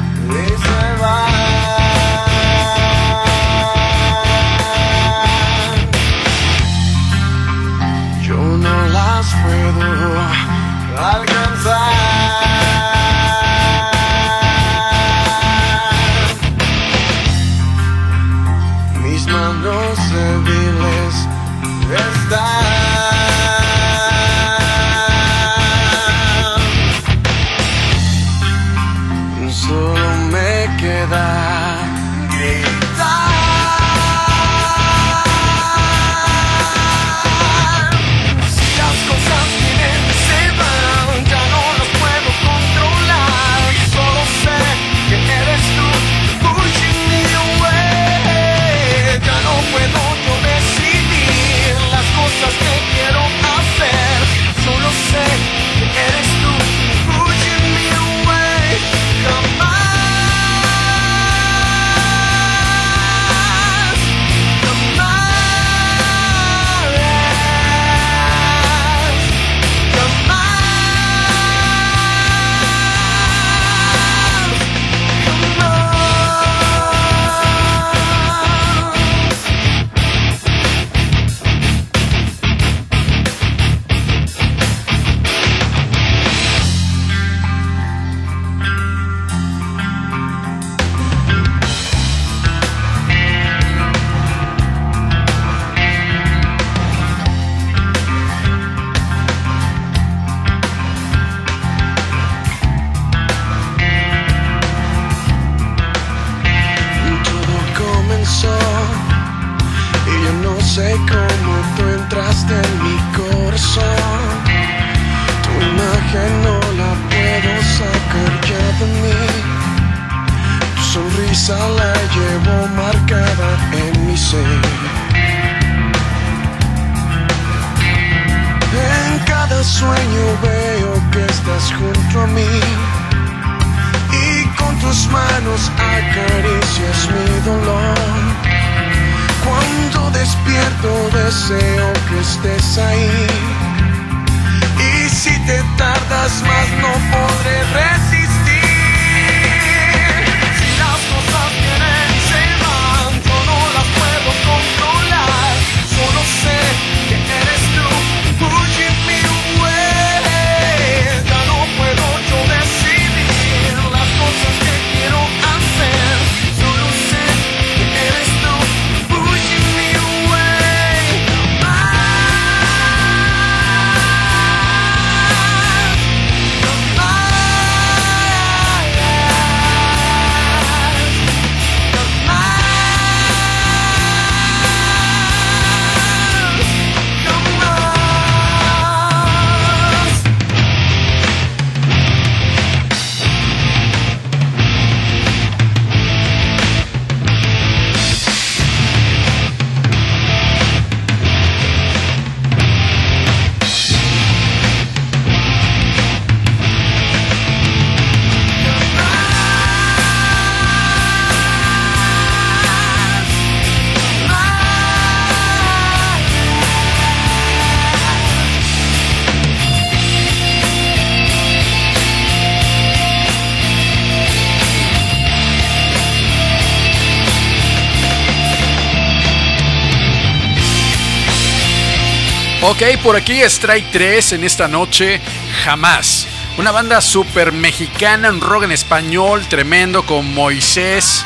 Ok, por aquí Strike 3 en esta noche, jamás. Una banda super mexicana, un rock en español tremendo con Moisés,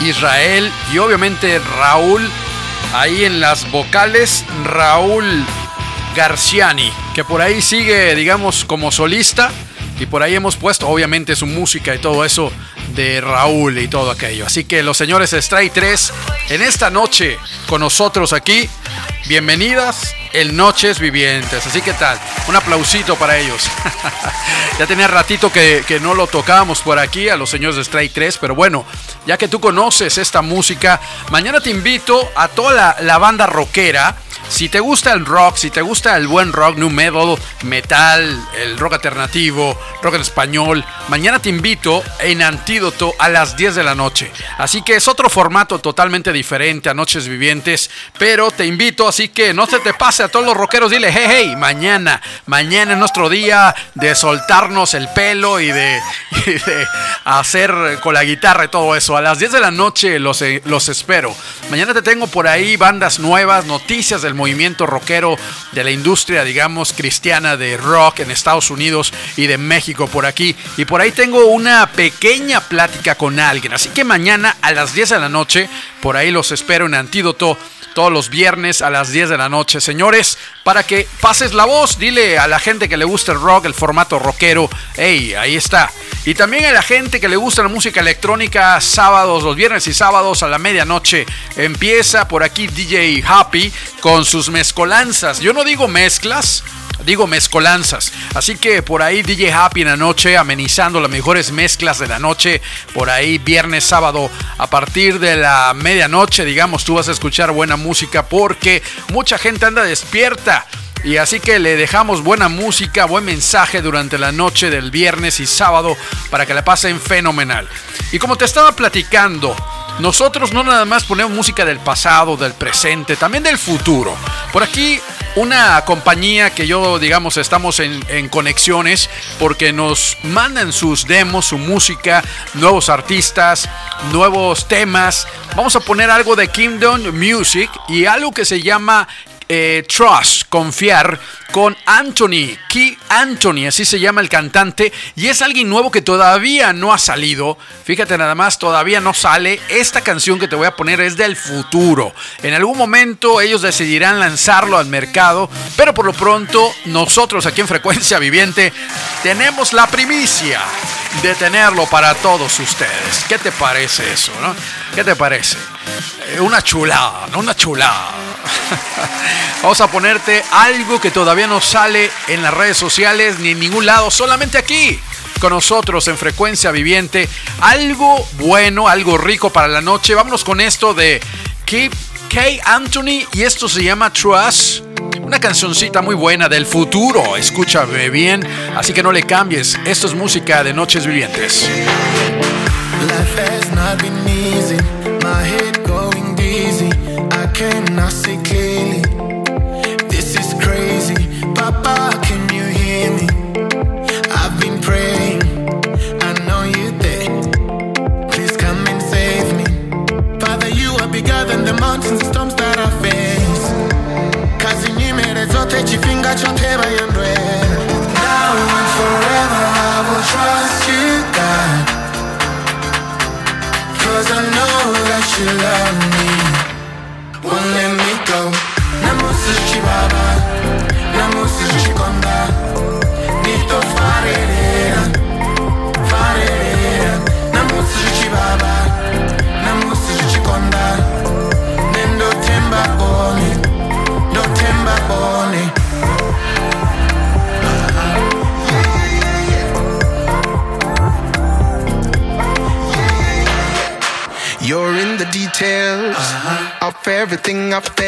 Israel y obviamente Raúl. Ahí en las vocales, Raúl Garciani, que por ahí sigue, digamos, como solista. Y por ahí hemos puesto, obviamente, su música y todo eso de Raúl y todo aquello. Así que los señores Strike 3, en esta noche con nosotros aquí, bienvenidas el Noches Vivientes. Así que tal, un aplausito para ellos. ya tenía ratito que, no lo tocábamos por aquí a los señores de Strike 3, pero bueno, ya que tú conoces esta música, mañana te invito a toda la banda rockera si te gusta el rock, si te gusta el buen rock, new metal, metal, el rock alternativo, rock en español, mañana te invito en Antídoto a las 10 de la noche. Así que es otro formato totalmente diferente a Noches Vivientes, pero te invito, así que no se te pase a todos los rockeros, dile, hey, hey, mañana, mañana es nuestro día de soltarnos el pelo y de, hacer con la guitarra y todo eso. A las 10 de la noche los, los espero. Mañana te tengo por ahí bandas nuevas, noticias del movimiento rockero de la industria, digamos, cristiana de rock en Estados Unidos y de México por aquí. Y por ahí tengo una pequeña plática con alguien. Así que mañana a las 10 de la noche, por ahí los espero en Antídoto todos los viernes a las 10 de la noche, señores, para que pases la voz, dile a la gente que le gusta el rock, el formato rockero, hey, ahí está. Y también a la gente que le gusta la música electrónica, sábados, los viernes y sábados a la medianoche, empieza por aquí DJ Happy con sus mezcolanzas. Yo no digo mezclas, digo mezcolanzas. Así que por ahí DJ Happy en la noche, amenizando las mejores mezclas de la noche. Por ahí viernes, sábado, a partir de la medianoche, digamos, tú vas a escuchar buena música porque mucha gente anda despierta. Y así que le dejamos buena música, buen mensaje durante la noche del viernes y sábado para que la pasen fenomenal. Y como te estaba platicando, nosotros no nada más ponemos música del pasado, del presente, también del futuro. Por aquí una compañía que yo, digamos, estamos en, conexiones porque nos mandan sus demos, su música, nuevos artistas, nuevos temas. Vamos a poner algo de Kingdom Music y algo que se llama eh, Trust, confiar, con Anthony, Key Anthony, así se llama el cantante, y es alguien nuevo que todavía no ha salido. Fíjate nada más, todavía no sale. Esta canción que te voy a poner es del futuro. En algún momento ellos decidirán lanzarlo al mercado, pero por lo pronto nosotros aquí en Frecuencia Viviente tenemos la primicia de tenerlo para todos ustedes. ¿Qué te parece eso? No? ¿Qué te parece? Eh, una chulada, ¿no? Una chulada. Vamos a ponerte algo que todavía no sale en las redes sociales ni en ningún lado, solamente aquí con nosotros en frecuencia viviente. Algo bueno, algo rico para la noche. Vámonos con esto de Keep K. Anthony y esto se llama Trust. Una cancioncita muy buena del futuro. Escúchame bien, así que no le cambies. Esto es música de Noches Vivientes. I see clearly. This is crazy. Papa, can you hear me? I've been praying. I know you there. Please come and save me. Father, you are bigger than the mountains and storms that I face. Kazi nyimere zote chifinga chote bayandwera. Now and forever I will trust you, God. Cause I know that you love me won't let me go. 내 모습 everything I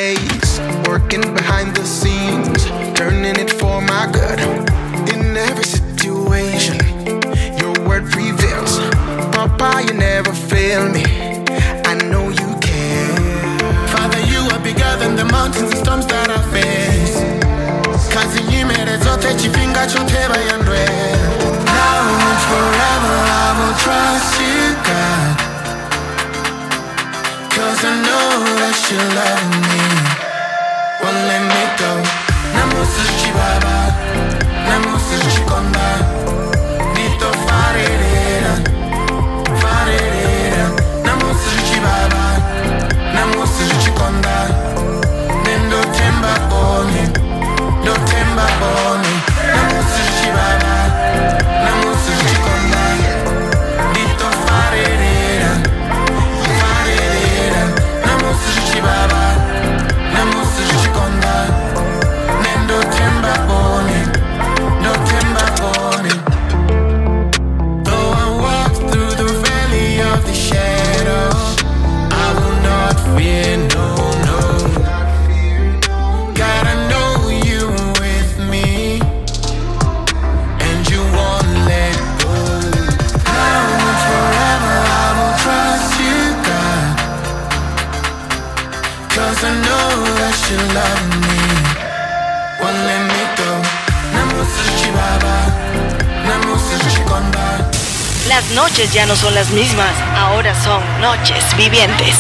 ya no son las mismas, ahora son noches vivientes.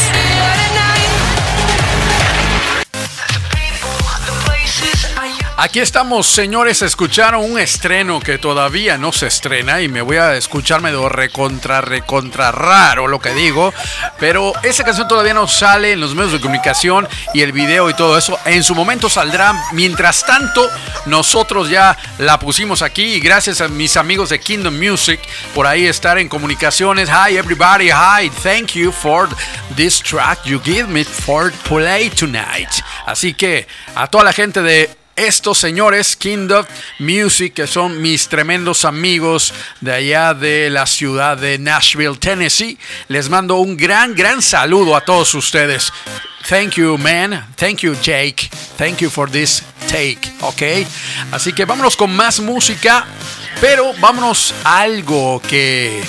Aquí estamos, señores. Escucharon un estreno que todavía no se estrena y me voy a escucharme de recontra, recontra raro lo que digo. Pero esa canción todavía no sale en los medios de comunicación y el video y todo eso. En su momento saldrá. Mientras tanto, nosotros ya la pusimos aquí y gracias a mis amigos de Kingdom Music por ahí estar en comunicaciones. Hi, everybody. Hi, thank you for this track you give me for play tonight. Así que a toda la gente de estos señores, Kingdom Music, que son mis tremendos amigos de allá de la ciudad de Nashville, Tennessee. Les mando un gran, gran saludo a todos ustedes. Thank you, man. Thank you, Jake. Thank you for this take, ¿ok? Así que vámonos con más música, pero vámonos a algo que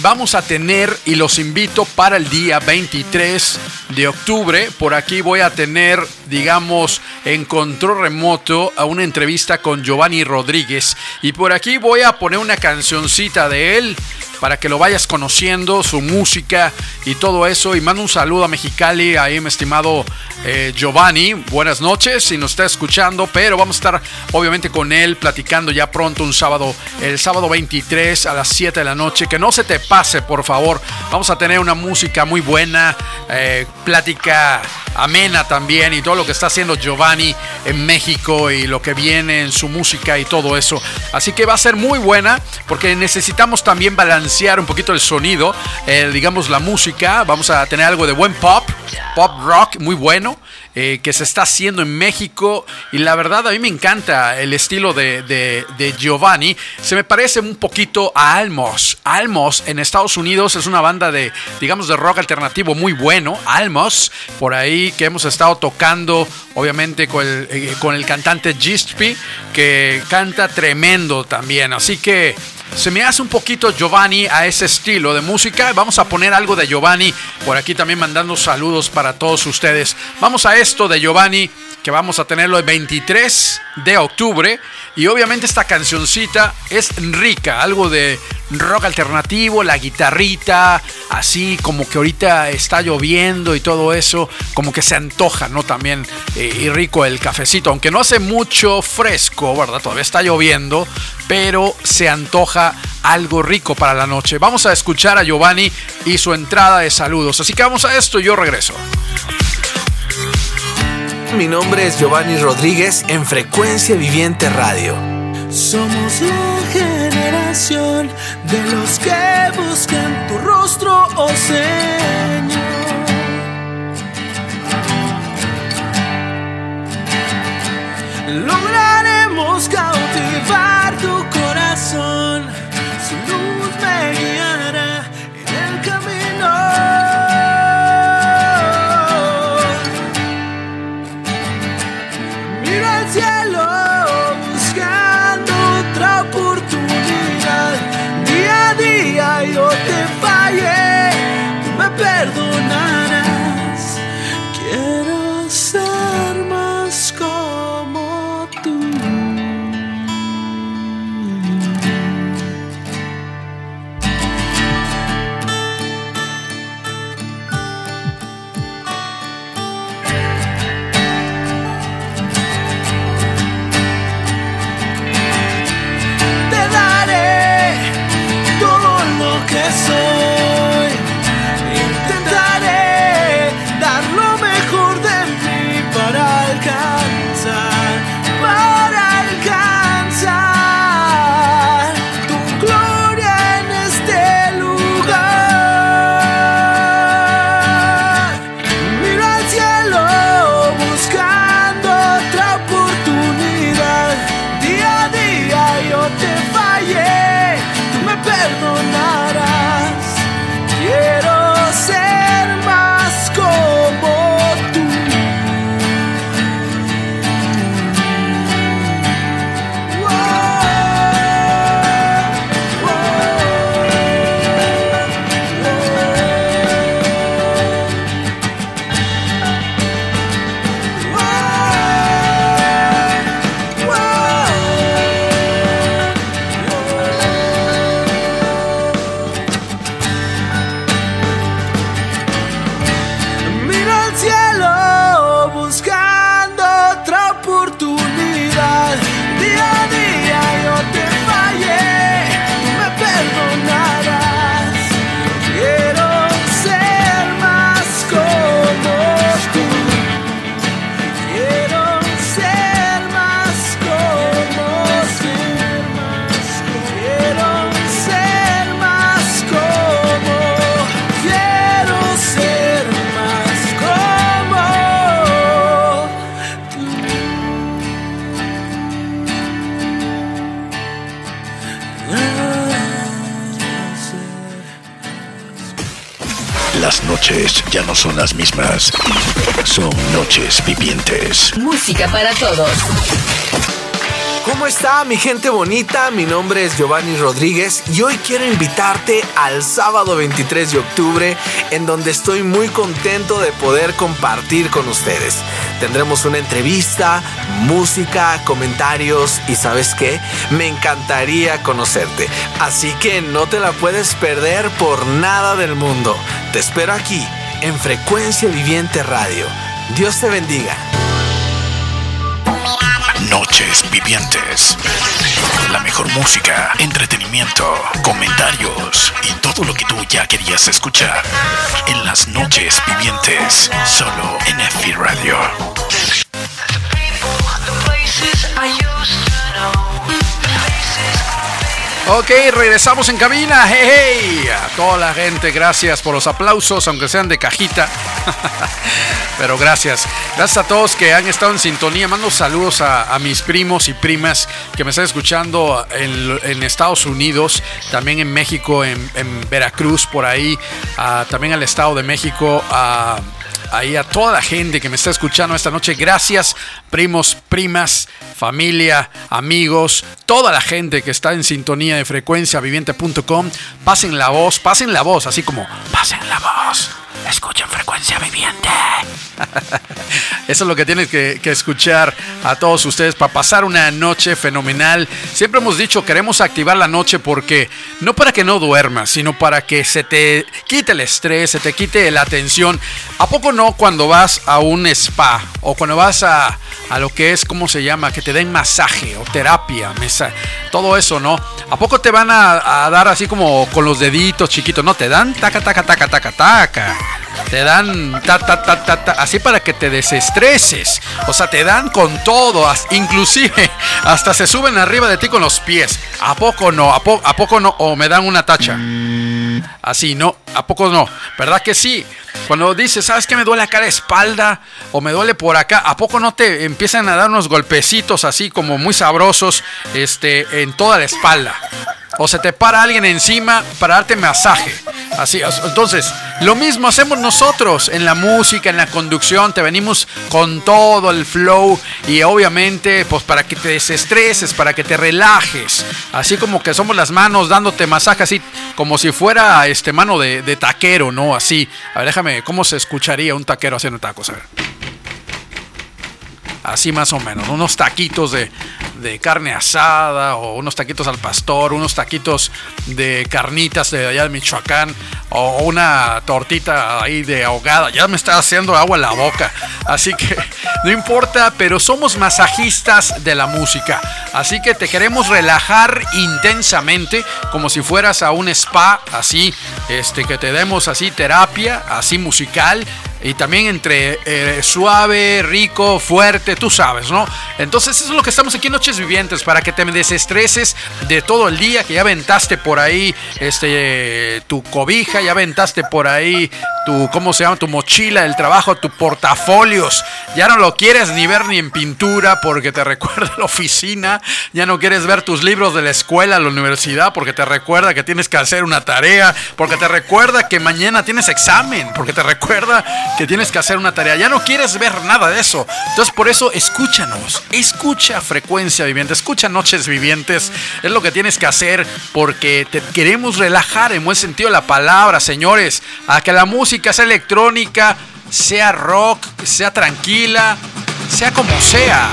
vamos a tener y los invito para el día 23 de octubre. Por aquí voy a tener, digamos, en control remoto a una entrevista con Giovanni Rodríguez. Y por aquí voy a poner una cancioncita de él para que lo vayas conociendo, su música y todo eso. Y mando un saludo a Mexicali, ahí mi estimado eh, Giovanni. Buenas noches, si nos está escuchando, pero vamos a estar obviamente con él platicando ya pronto un sábado, el sábado 23 a las 7 de la noche. Que no se te pase, por favor. Vamos a tener una música muy buena, eh, plática amena también y todo lo que está haciendo Giovanni en México y lo que viene en su música y todo eso. Así que va a ser muy buena porque necesitamos también balancear un poquito el sonido, eh, digamos la música. Vamos a tener algo de buen pop, pop rock muy bueno. Eh, que se está haciendo en México y la verdad a mí me encanta el estilo de, de, Giovanni. Se me parece un poquito a Almos. Almos en Estados Unidos es una banda de, digamos, de rock alternativo muy bueno. Almos, por ahí que hemos estado tocando, obviamente con el, eh, con el cantante Gistpi, que canta tremendo también. Así que se me hace un poquito Giovanni a ese estilo de música. Vamos a poner algo de Giovanni por aquí también mandando saludos para todos ustedes. Vamos a esto de Giovanni que vamos a tenerlo el 23 de octubre. Y obviamente esta cancioncita es rica, algo de rock alternativo, la guitarrita, así como que ahorita está lloviendo y todo eso, como que se antoja, ¿no? También eh, y rico el cafecito, aunque no hace mucho fresco, ¿verdad? Todavía está lloviendo, pero se antoja algo rico para la noche. Vamos a escuchar a Giovanni y su entrada de saludos. Así que vamos a esto y yo regreso. Mi nombre es Giovanni Rodríguez en Frecuencia Viviente Radio. Somos la generación de los que buscan tu rostro, oh Señor. Lograremos cautivar tu corazón, Para todos. ¿Cómo está mi gente bonita? Mi nombre es Giovanni Rodríguez y hoy quiero invitarte al sábado 23 de octubre en donde estoy muy contento de poder compartir con ustedes. Tendremos una entrevista, música, comentarios y sabes qué, me encantaría conocerte. Así que no te la puedes perder por nada del mundo. Te espero aquí en Frecuencia Viviente Radio. Dios te bendiga. Noches vivientes. La mejor música, entretenimiento, comentarios y todo lo que tú ya querías escuchar. En las noches vivientes, solo en FB Radio. Ok, regresamos en cabina. Hey, hey. A toda la gente, gracias por los aplausos, aunque sean de cajita. Pero gracias. Gracias a todos que han estado en sintonía. Mando saludos a, mis primos y primas que me están escuchando en, en Estados Unidos, también en México, en, en Veracruz, por ahí, ah, también al Estado de México. Ahí a toda la gente que me está escuchando esta noche. Gracias, primos, primas, familia, amigos, toda la gente que está en sintonía de frecuencia viviente.com. Pasen la voz, pasen la voz, así como pasen la voz. Escuchen frecuencia viviente. Eso es lo que tienes que, escuchar a todos ustedes para pasar una noche fenomenal. Siempre hemos dicho, queremos activar la noche porque no para que no duermas, sino para que se te quite el estrés, se te quite la tensión. ¿A poco no cuando vas a un spa o cuando vas a, a lo que es, ¿cómo se llama? Que te den masaje o terapia, mesa, todo eso, ¿no? ¿A poco te van a, dar así como con los deditos chiquitos? No, te dan taca, taca, taca, taca, taca. Te dan ta, ta, ta, ta, ta, así para que te desestreses. O sea, te dan con todo, inclusive hasta se suben arriba de ti con los pies. ¿A poco no? ¿A, ¿A poco no? ¿O me dan una tacha? Así, ¿no? ¿A poco no? ¿Verdad que sí? Cuando dices, ¿sabes qué me duele acá la espalda? O me duele por acá, ¿a poco no te empiezan a dar unos golpecitos así como muy sabrosos este, en toda la espalda? O se te para alguien encima para darte masaje. Así, entonces, lo mismo hacemos nosotros en la música, en la conducción, te venimos con todo el flow y obviamente pues para que te desestreses, para que te relajes, así como que somos las manos dándote masaje así como si fuera este mano de, de taquero, ¿no? Así, a ver, déjame, ¿cómo se escucharía un taquero haciendo tacos? A ver. Así más o menos, unos taquitos de, de carne asada o unos taquitos al pastor, unos taquitos de carnitas de allá de Michoacán o una tortita ahí de ahogada. Ya me está haciendo agua en la boca. Así que no importa, pero somos masajistas de la música. Así que te queremos relajar intensamente como si fueras a un spa, así, este que te demos así terapia, así musical y también entre eh, suave, rico, fuerte, tú sabes, ¿no? Entonces eso es lo que estamos aquí en Noches Vivientes, para que te desestreses de todo el día, que ya aventaste por ahí este, tu cobija, ya aventaste por ahí tu, ¿cómo se llama? Tu mochila del trabajo, tu portafolios. Ya no lo quieres ni ver ni en pintura porque te recuerda la oficina. Ya no quieres ver tus libros de la escuela, la universidad, porque te recuerda que tienes que hacer una tarea, porque te recuerda que mañana tienes examen, porque te recuerda que tienes que hacer una tarea. Ya no quieres ver nada de eso. Entonces por eso escúchanos, escucha frecuencia viviente, escucha noches vivientes. Es lo que tienes que hacer porque te queremos relajar en buen sentido la palabra, señores. A que la música sea electrónica, sea rock, sea tranquila, sea como sea.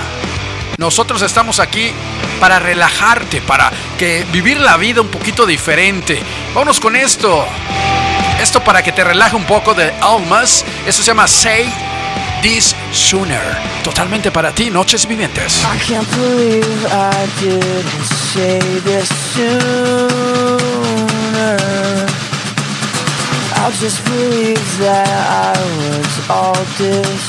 Nosotros estamos aquí para relajarte, para que vivir la vida un poquito diferente. Vámonos con esto. Esto para que te relaje un poco de Almas. Eso se llama Say This Sooner. Totalmente para ti, Noches Vivientes. I can't believe I didn't say this sooner. I'll just believe that I was all displaced.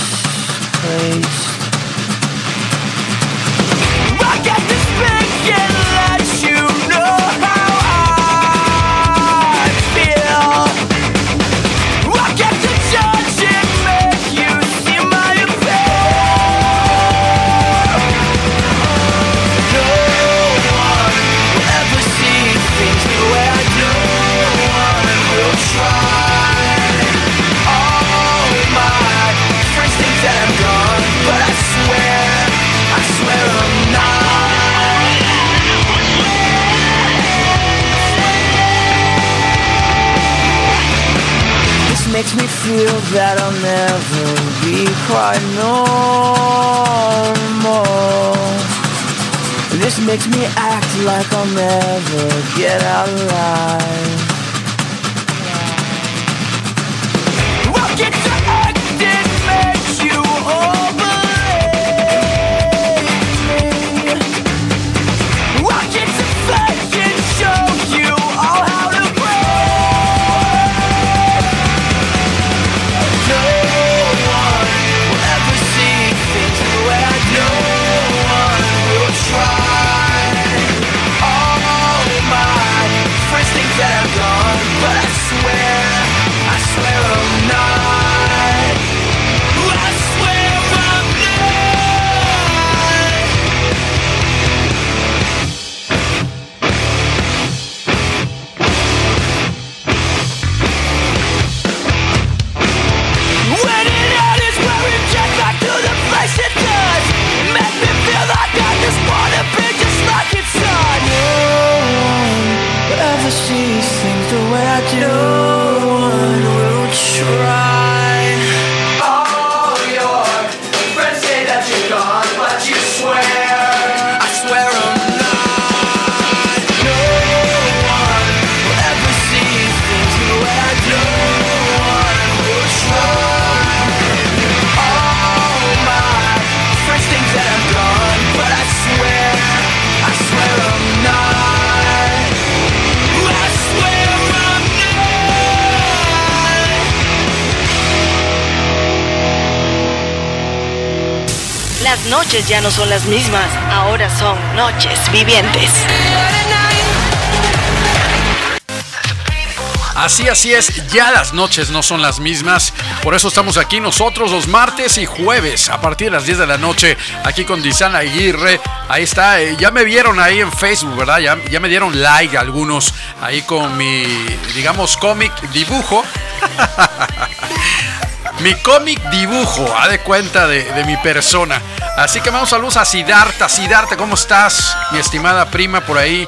Makes me feel that I'll never be quite normal. This makes me act like I'll never get out alive. Ya no son las mismas, ahora son noches vivientes. Así, así es, ya las noches no son las mismas, por eso estamos aquí nosotros los martes y jueves a partir de las 10 de la noche, aquí con Dizan Aguirre, ahí está, eh, ya me vieron ahí en Facebook, ¿verdad? Ya, me dieron like algunos ahí con mi, digamos, cómic dibujo. mi cómic dibujo, a de cuenta de mi persona. Así que vamos saludos a Sidarta. Sidarta, ¿cómo estás? Mi estimada prima por ahí.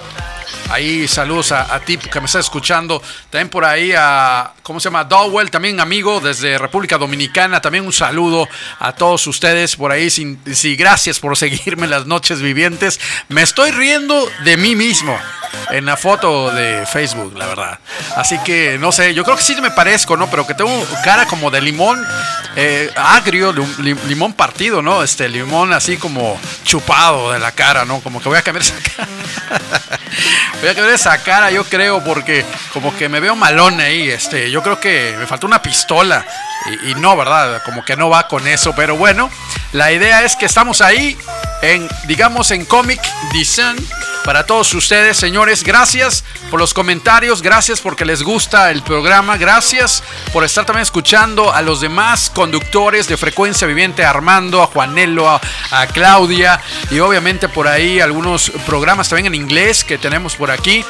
Ahí saludos a, ti que me está escuchando. También por ahí a, ¿cómo se llama? Dowell, también amigo desde República Dominicana. También un saludo a todos ustedes por ahí. Sí, gracias por seguirme las noches vivientes. Me estoy riendo de mí mismo en la foto de Facebook, la verdad. Así que no sé, yo creo que sí me parezco, ¿no? Pero que tengo cara como de limón eh, agrio, lim- limón partido, ¿no? Este limón así como chupado de la cara, ¿no? Como que voy a cambiar esa cara. Voy a cambiar esa cara, yo creo, porque como que me veo malón ahí. Este, yo creo que me faltó una pistola. Y, y no, ¿verdad? Como que no va con eso. Pero bueno, la idea es que estamos ahí en, digamos, en Comic Design. Para todos ustedes, señores, gracias por los comentarios, gracias porque les gusta el programa, gracias por estar también escuchando a los demás conductores de frecuencia viviente, Armando, a Juanelo, a, Claudia y obviamente por ahí algunos programas también en inglés que tenemos por aquí.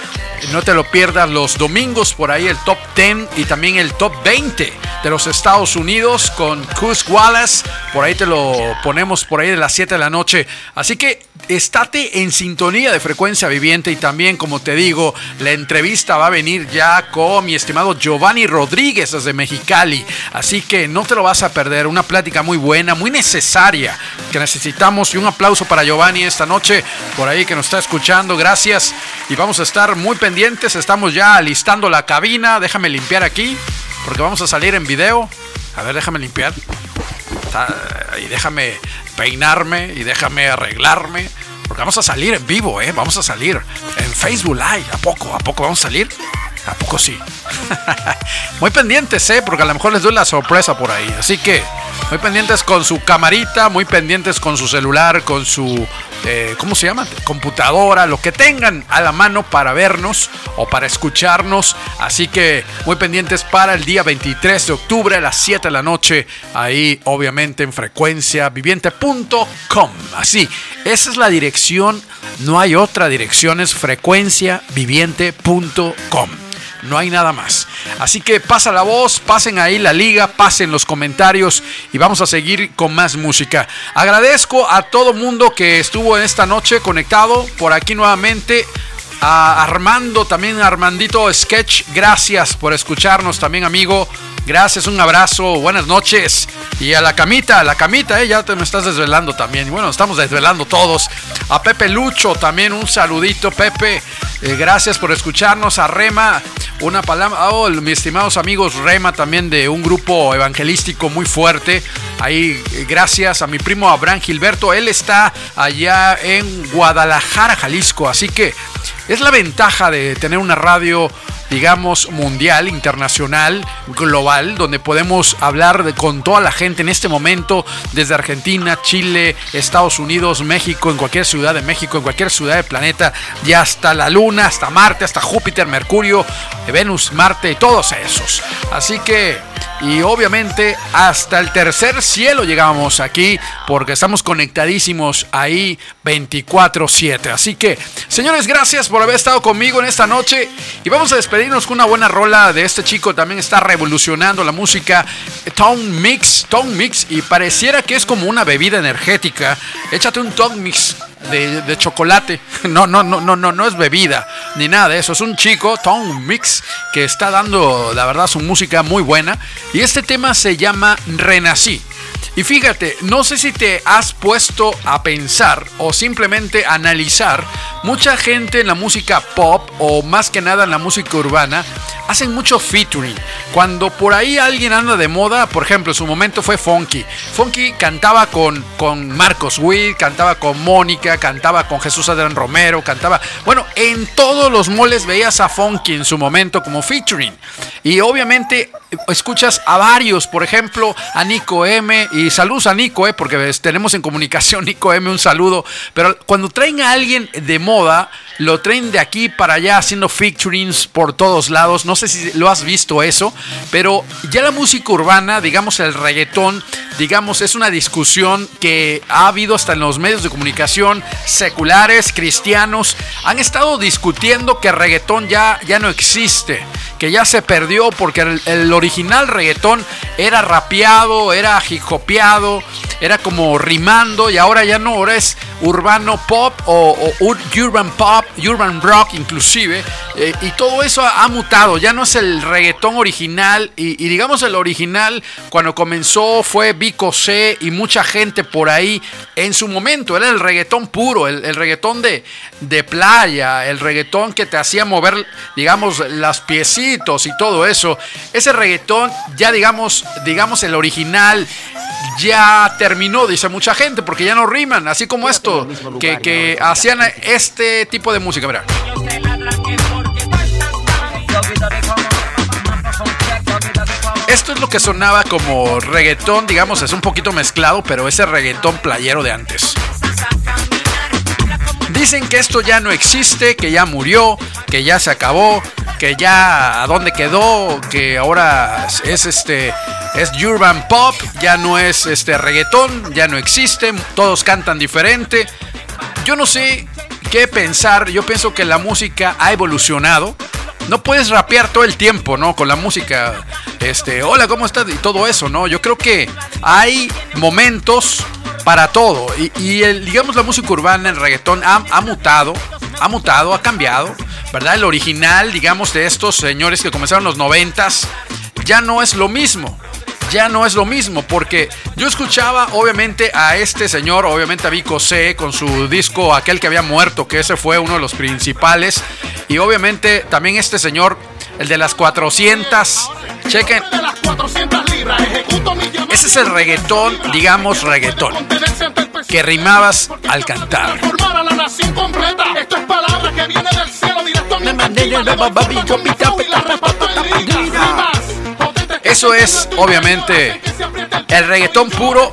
No te lo pierdas los domingos por ahí el top 10 y también el top 20 de los Estados Unidos con Cus Wallace. Por ahí te lo ponemos por ahí de las 7 de la noche. Así que estate en sintonía de frecuencia viviente y también, como te digo, la entrevista va a venir ya con mi estimado Giovanni Rodríguez desde Mexicali. Así que no te lo vas a perder. Una plática muy buena, muy necesaria que necesitamos. Y un aplauso para Giovanni esta noche por ahí que nos está escuchando. Gracias. Y vamos a estar muy pendientes. Estamos ya alistando la cabina. Déjame limpiar aquí porque vamos a salir en video. A ver, déjame limpiar. Está- Y déjame peinarme y déjame arreglarme. Vamos a salir en vivo, ¿eh? Vamos a salir en Facebook Live. ¿A poco? ¿A poco vamos a salir? ¿A poco sí? muy pendientes, ¿eh? Porque a lo mejor les doy la sorpresa por ahí. Así que muy pendientes con su camarita, muy pendientes con su celular, con su, eh, ¿cómo se llama? Computadora, lo que tengan a la mano para vernos o para escucharnos. Así que muy pendientes para el día 23 de octubre a las 7 de la noche. Ahí, obviamente, en frecuenciaviviente.com. Así, esa es la dirección. No hay otra dirección, es frecuenciaviviente.com. No hay nada más. Así que pasa la voz, pasen ahí la liga, pasen los comentarios y vamos a seguir con más música. Agradezco a todo mundo que estuvo en esta noche conectado por aquí nuevamente. A Armando, también Armandito Sketch, gracias por escucharnos también amigo. Gracias, un abrazo, buenas noches. Y a la camita, a la camita, eh, ya te me estás desvelando también. Bueno, estamos desvelando todos. A Pepe Lucho también un saludito, Pepe. Eh, gracias por escucharnos. A Rema, una palabra. Oh, mis estimados amigos Rema también de un grupo evangelístico muy fuerte. Ahí, eh, gracias a mi primo Abraham Gilberto. Él está allá en Guadalajara, Jalisco. Así que es la ventaja de tener una radio digamos, mundial, internacional, global, donde podemos hablar con toda la gente en este momento, desde Argentina, Chile, Estados Unidos, México, en cualquier ciudad de México, en cualquier ciudad del planeta, y hasta la Luna, hasta Marte, hasta Júpiter, Mercurio, Venus, Marte todos esos. Así que y obviamente hasta el tercer cielo llegamos aquí porque estamos conectadísimos ahí 24/7. Así que, señores, gracias por haber estado conmigo en esta noche y vamos a despedirnos con una buena rola de este chico. También está revolucionando la música Tone Mix, Tone Mix y pareciera que es como una bebida energética. Échate un Tone Mix de, chocolate. No, no, no, no, no, no es bebida ni nada de eso. Es un chico, Tone Mix, que está dando, la verdad, su música muy buena. Y este tema se llama Renací. Y fíjate, no sé si te has puesto a pensar o simplemente analizar, mucha gente en la música pop o más que nada en la música urbana hacen mucho featuring. Cuando por ahí alguien anda de moda, por ejemplo, en su momento fue Funky. Funky cantaba con, con Marcos Witt, cantaba con Mónica, cantaba con Jesús Adrián Romero, cantaba... Bueno, en todos los moles veías a Funky en su momento como featuring. Y obviamente escuchas a varios, por ejemplo, a Nico M. Y saludos a Nico, eh, porque tenemos en comunicación Nico M. Un saludo. Pero cuando traen a alguien de moda, lo traen de aquí para allá haciendo featurings por todos lados. No sé si lo has visto eso, pero ya la música urbana, digamos el reggaetón, digamos es una discusión que ha habido hasta en los medios de comunicación seculares, cristianos, han estado discutiendo que reggaetón ya, ya no existe, que ya se perdió porque el, original reggaetón era rapeado, era hijopeado, era como rimando y ahora ya no, ahora es urbano pop o urban pop, urban rock inclusive, eh, y todo eso ha, ha, mutado, ya no es el reggaetón original y, y, digamos el original cuando comenzó fue Vico C y mucha gente por ahí en su momento, era el reggaetón puro, el, el reggaetón de, de playa, el reggaetón que te hacía mover digamos las piecitos y todo eso, ese reggaetón ya digamos, digamos el original ya terminó, dice mucha gente, porque ya no riman, así como esto, que, que hacían este tipo de música. Mira. Esto es lo que sonaba como reggaetón, digamos, es un poquito mezclado, pero ese reggaetón playero de antes. Dicen que esto ya no existe, que ya murió, que ya se acabó, que ya a dónde quedó, que ahora es este es urban pop, ya no es este reggaetón, ya no existe, todos cantan diferente. Yo no sé qué pensar, yo pienso que la música ha evolucionado. No puedes rapear todo el tiempo, ¿no? Con la música, este, hola, ¿cómo estás? Y todo eso, ¿no? Yo creo que hay momentos para todo. Y, el, digamos la música urbana, el reggaetón ha, ha, mutado, ha mutado, ha cambiado, ¿verdad? El original, digamos, de estos señores que comenzaron los noventas, ya no es lo mismo. Ya no es lo mismo, porque yo escuchaba obviamente a este señor, obviamente a Vico C, con su disco Aquel que había muerto, que ese fue uno de los principales, y obviamente también este señor, el de las 400, chequen, ese es el reggaetón, digamos reggaetón, que rimabas al cantar. Eso es, obviamente, el reggaetón puro.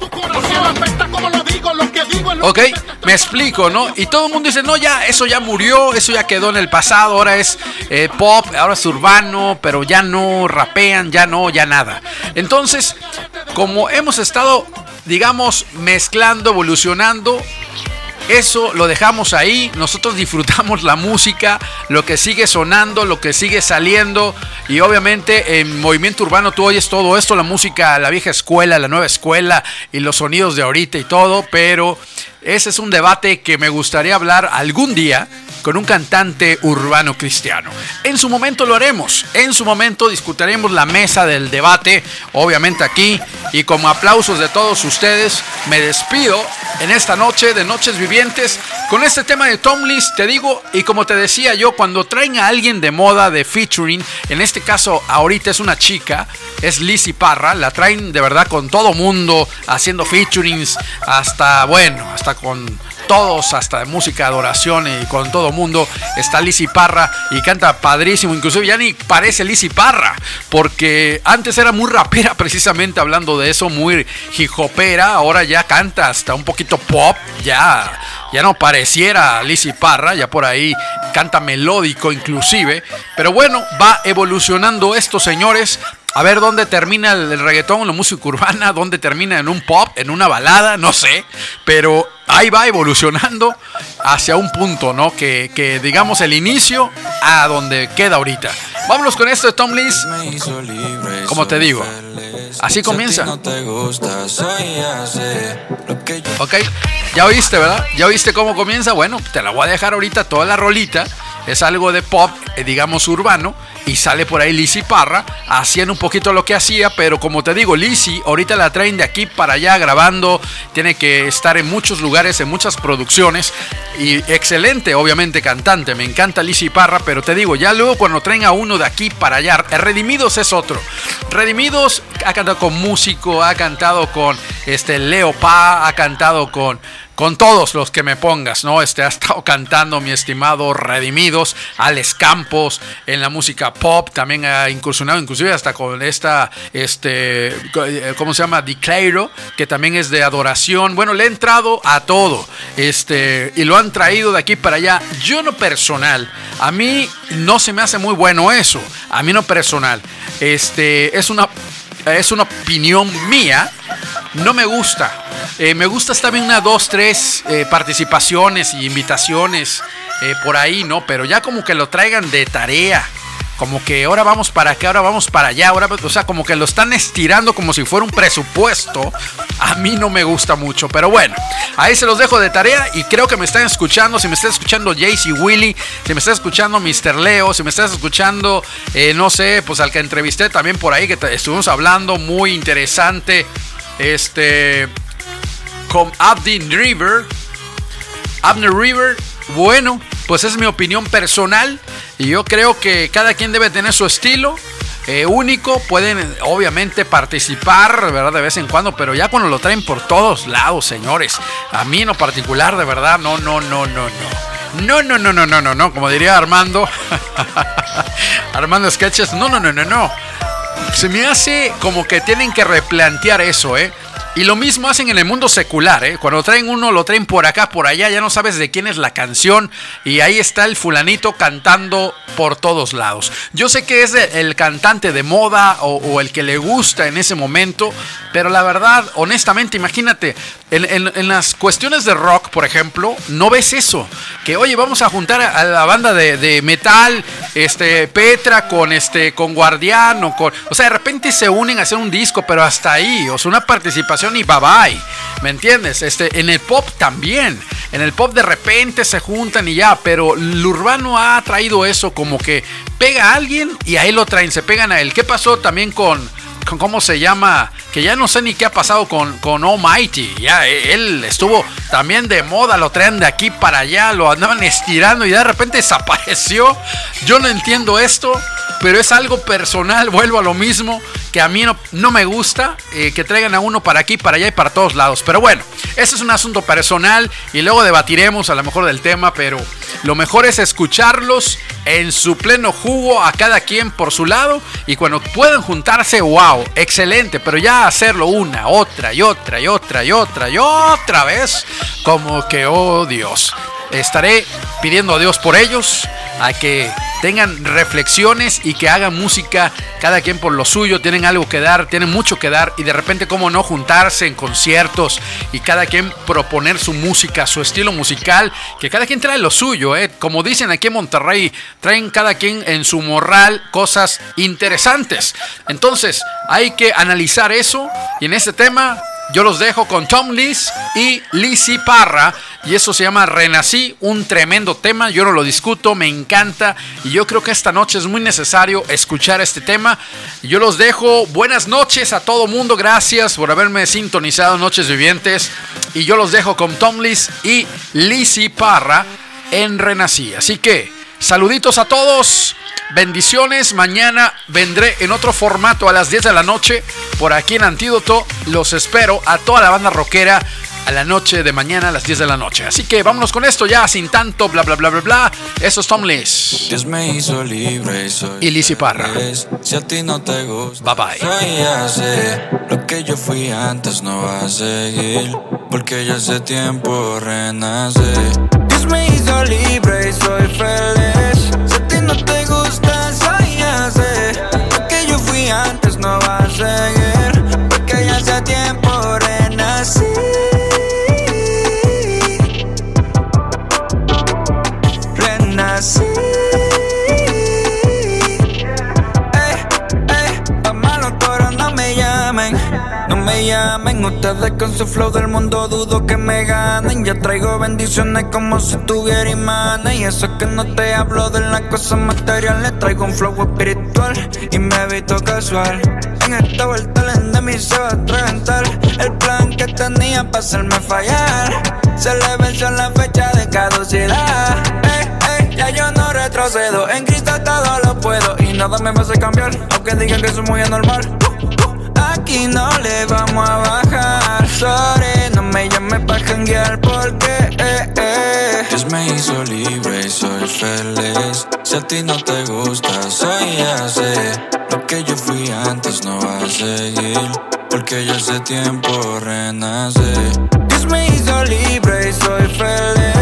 Ok, me explico, ¿no? Y todo el mundo dice, no, ya, eso ya murió, eso ya quedó en el pasado, ahora es eh, pop, ahora es urbano, pero ya no rapean, ya no, ya nada. Entonces, como hemos estado, digamos, mezclando, evolucionando, eso lo dejamos ahí, nosotros disfrutamos la música, lo que sigue sonando, lo que sigue saliendo. Y obviamente en movimiento urbano tú oyes todo esto, la música, la vieja escuela, la nueva escuela y los sonidos de ahorita y todo, pero ese es un debate que me gustaría hablar algún día con un cantante urbano cristiano. En su momento lo haremos, en su momento discutiremos la mesa del debate, obviamente aquí, y como aplausos de todos ustedes, me despido en esta noche de Noches Vivientes con este tema de Tomlis, te digo, y como te decía yo, cuando traen a alguien de moda de featuring, en este caso ahorita es una chica, es Lizzy Parra, la traen de verdad con todo mundo, haciendo featurings, hasta, bueno, hasta con todos, hasta de música, adoración y con todo mundo. Está Lizzy Parra y canta padrísimo. Inclusive ya ni parece Lizzy Parra, porque antes era muy rapera, precisamente hablando de eso, muy hijopera. Ahora ya canta hasta un poquito pop, ya, ya no pareciera Lizzy Parra, ya por ahí canta melódico inclusive. Pero bueno, va evolucionando esto, señores. A ver dónde termina el, reggaetón, la música urbana, dónde termina en un pop, en una balada, no sé. Pero ahí va evolucionando hacia un punto, ¿no? Que, que digamos el inicio a donde queda ahorita. Vámonos con esto de Tom Lees. Como te digo, así comienza. Ok, ya oíste, ¿verdad? ¿Ya oíste cómo comienza? Bueno, te la voy a dejar ahorita toda la rolita. Es algo de pop, eh, digamos urbano, y sale por ahí Lizzy Parra haciendo un poquito lo que hacía, pero como te digo, Lizzy ahorita la traen de aquí para allá grabando, tiene que estar en muchos lugares, en muchas producciones y excelente, obviamente cantante, me encanta Lizzy Parra, pero te digo, ya luego cuando traen a uno de aquí para allá, Redimidos es otro. Redimidos ha cantado con músico, ha cantado con este Leo Pa, ha cantado con con todos los que me pongas, ¿no? Este ha estado cantando mi estimado Redimidos, Alex Campos, en la música pop, también ha incursionado, inclusive hasta con esta, este, ¿cómo se llama? Declaro, que también es de adoración. Bueno, le he entrado a todo, este, y lo han traído de aquí para allá. Yo no personal, a mí no se me hace muy bueno eso, a mí no personal. Este, es una, es una opinión mía, no me gusta. Eh, me gusta también una, dos, tres eh, participaciones y invitaciones eh, por ahí, ¿no? Pero ya como que lo traigan de tarea. Como que ahora vamos para acá, ahora vamos para allá, ahora, o sea, como que lo están estirando como si fuera un presupuesto. A mí no me gusta mucho, pero bueno, ahí se los dejo de tarea y creo que me están escuchando. Si me está escuchando Jaycee Willy, si me está escuchando Mr. Leo, si me estás escuchando, no sé, pues al que entrevisté también por ahí, que estuvimos hablando, muy interesante. Este, con Abdin River. Abner River, bueno, pues es mi opinión personal y yo creo que cada quien debe tener su estilo. Eh, único, pueden obviamente participar, ¿verdad? De vez en cuando, pero ya cuando lo traen por todos lados, señores. A mí en lo particular, de verdad, no, no, no, no, no. No, no, no, no, no, no, no. Como diría Armando. Armando Sketches. No, no, no, no, no. Se me hace como que tienen que replantear eso, ¿eh? Y lo mismo hacen en el mundo secular, ¿eh? Cuando traen uno, lo traen por acá, por allá, ya no sabes de quién es la canción y ahí está el fulanito cantando por todos lados. Yo sé que es el cantante de moda o, el que le gusta en ese momento, pero la verdad, honestamente, imagínate, en, las cuestiones de rock, por ejemplo, no ves eso. Que oye, vamos a juntar a, la banda de, metal, este, Petra con este, con Guardián o con. O sea, de repente se unen a hacer un disco, pero hasta ahí. O sea, una participación y bye bye. ¿Me entiendes? Este, en el pop también. En el pop de repente se juntan y ya. Pero el urbano ha traído eso como que pega a alguien y ahí lo traen, se pegan a él. ¿Qué pasó también con ¿cómo se llama? Que ya no sé ni qué ha pasado con, con Almighty. Ya eh, él estuvo también de moda, lo traen de aquí para allá, lo andaban estirando y de repente desapareció. Yo no entiendo esto, pero es algo personal, vuelvo a lo mismo, que a mí no, no me gusta, eh, que traigan a uno para aquí, para allá y para todos lados. Pero bueno, ese es un asunto personal y luego debatiremos a lo mejor del tema, pero lo mejor es escucharlos en su pleno jugo a cada quien por su lado y cuando puedan juntarse, wow, excelente, pero ya hacerlo una, otra y otra y otra y otra y otra vez, como que, oh Dios, estaré pidiendo a Dios por ellos, a que tengan reflexiones y que hagan música, cada quien por lo suyo, tienen algo que dar, tienen mucho que dar y de repente cómo no juntarse en conciertos y cada quien proponer su música, su estilo musical, que cada quien trae lo suyo, ¿eh? como dicen aquí en Monterrey, traen cada quien en su morral cosas interesantes. Entonces hay que analizar eso y en este tema Yo los dejo con Tom Liz y Lizzy Parra. Y eso se llama Renací, un tremendo tema. Yo no lo discuto, me encanta. Y yo creo que esta noche es muy necesario escuchar este tema. Yo los dejo. Buenas noches a todo mundo. Gracias por haberme sintonizado Noches Vivientes. Y yo los dejo con Tom Liz y Lizzy Parra en Renací. Así que, saluditos a todos. Bendiciones, mañana vendré en otro formato a las 10 de la noche por aquí en Antídoto. Los espero a toda la banda rockera a la noche de mañana a las 10 de la noche. Así que vámonos con esto ya sin tanto bla bla bla bla bla. Eso es Tom Liz. Dios me hizo libre y soy Y Lizzy Parra. feliz. Si a ti no te gusta, Bye bye. soy. Lo que yo fui antes no va a seguir. Porque ya hace tiempo renací. Dios me hizo libre y soy feliz. Si a ti no te no me llamen. Ustedes con su flow del mundo dudo que me ganen. Yo traigo bendiciones como si tuviera imanes. Y eso que no te hablo de las cosas materiales. Traigo un flow espiritual y me visto casual. En esta vuelta el de mí se va a reventar. El plan que tenía para hacerme fallar. Se le venció la fecha de caducidad. Ey, ey, ya yo no retrocedo. En Cristo todo lo puedo. Y nada me va a hacer cambiar. Aunque digan que soy muy anormal. Aquí no le vamos a bajar. Sorry, no me llame pa' janguear porque eh, eh. Dios me hizo libre y soy feliz. Si a ti no te gusta, soy así. Lo que yo fui antes no va a seguir. Porque ya hace tiempo renací. Dios me hizo libre y soy feliz.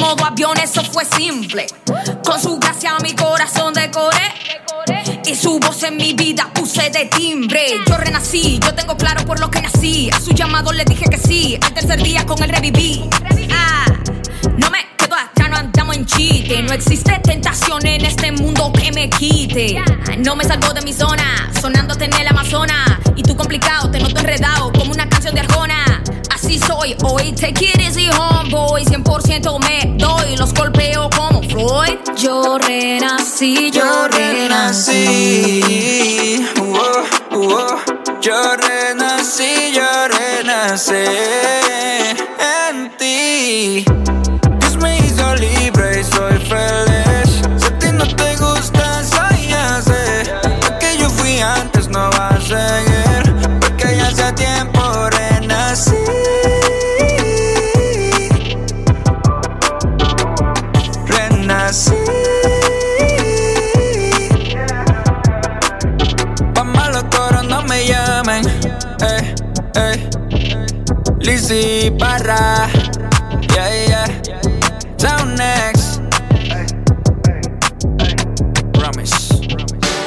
Modo avión, eso fue simple. Con su gracia mi corazón decoré. Y su voz en mi vida puse de timbre. Yo renací, yo tengo claro por lo que nací. A su llamado le dije que sí. Al tercer día con él reviví. Ah, no me quedo atrás, no andamos en chiste. No existe tentación en este mundo que me quite. No me salgo de mi zona, sonándote en el Amazonas. Y tú complicado, te noto enredado como una canción de Arjona. Soy hoy, take it easy, homeboy. 100% me doy, los golpeo como Floyd. Yo renací, Yo renací. Yo renací, yo renací en ti. Eh, eh. Lizzy Parra. Yeah, yeah. Sound next.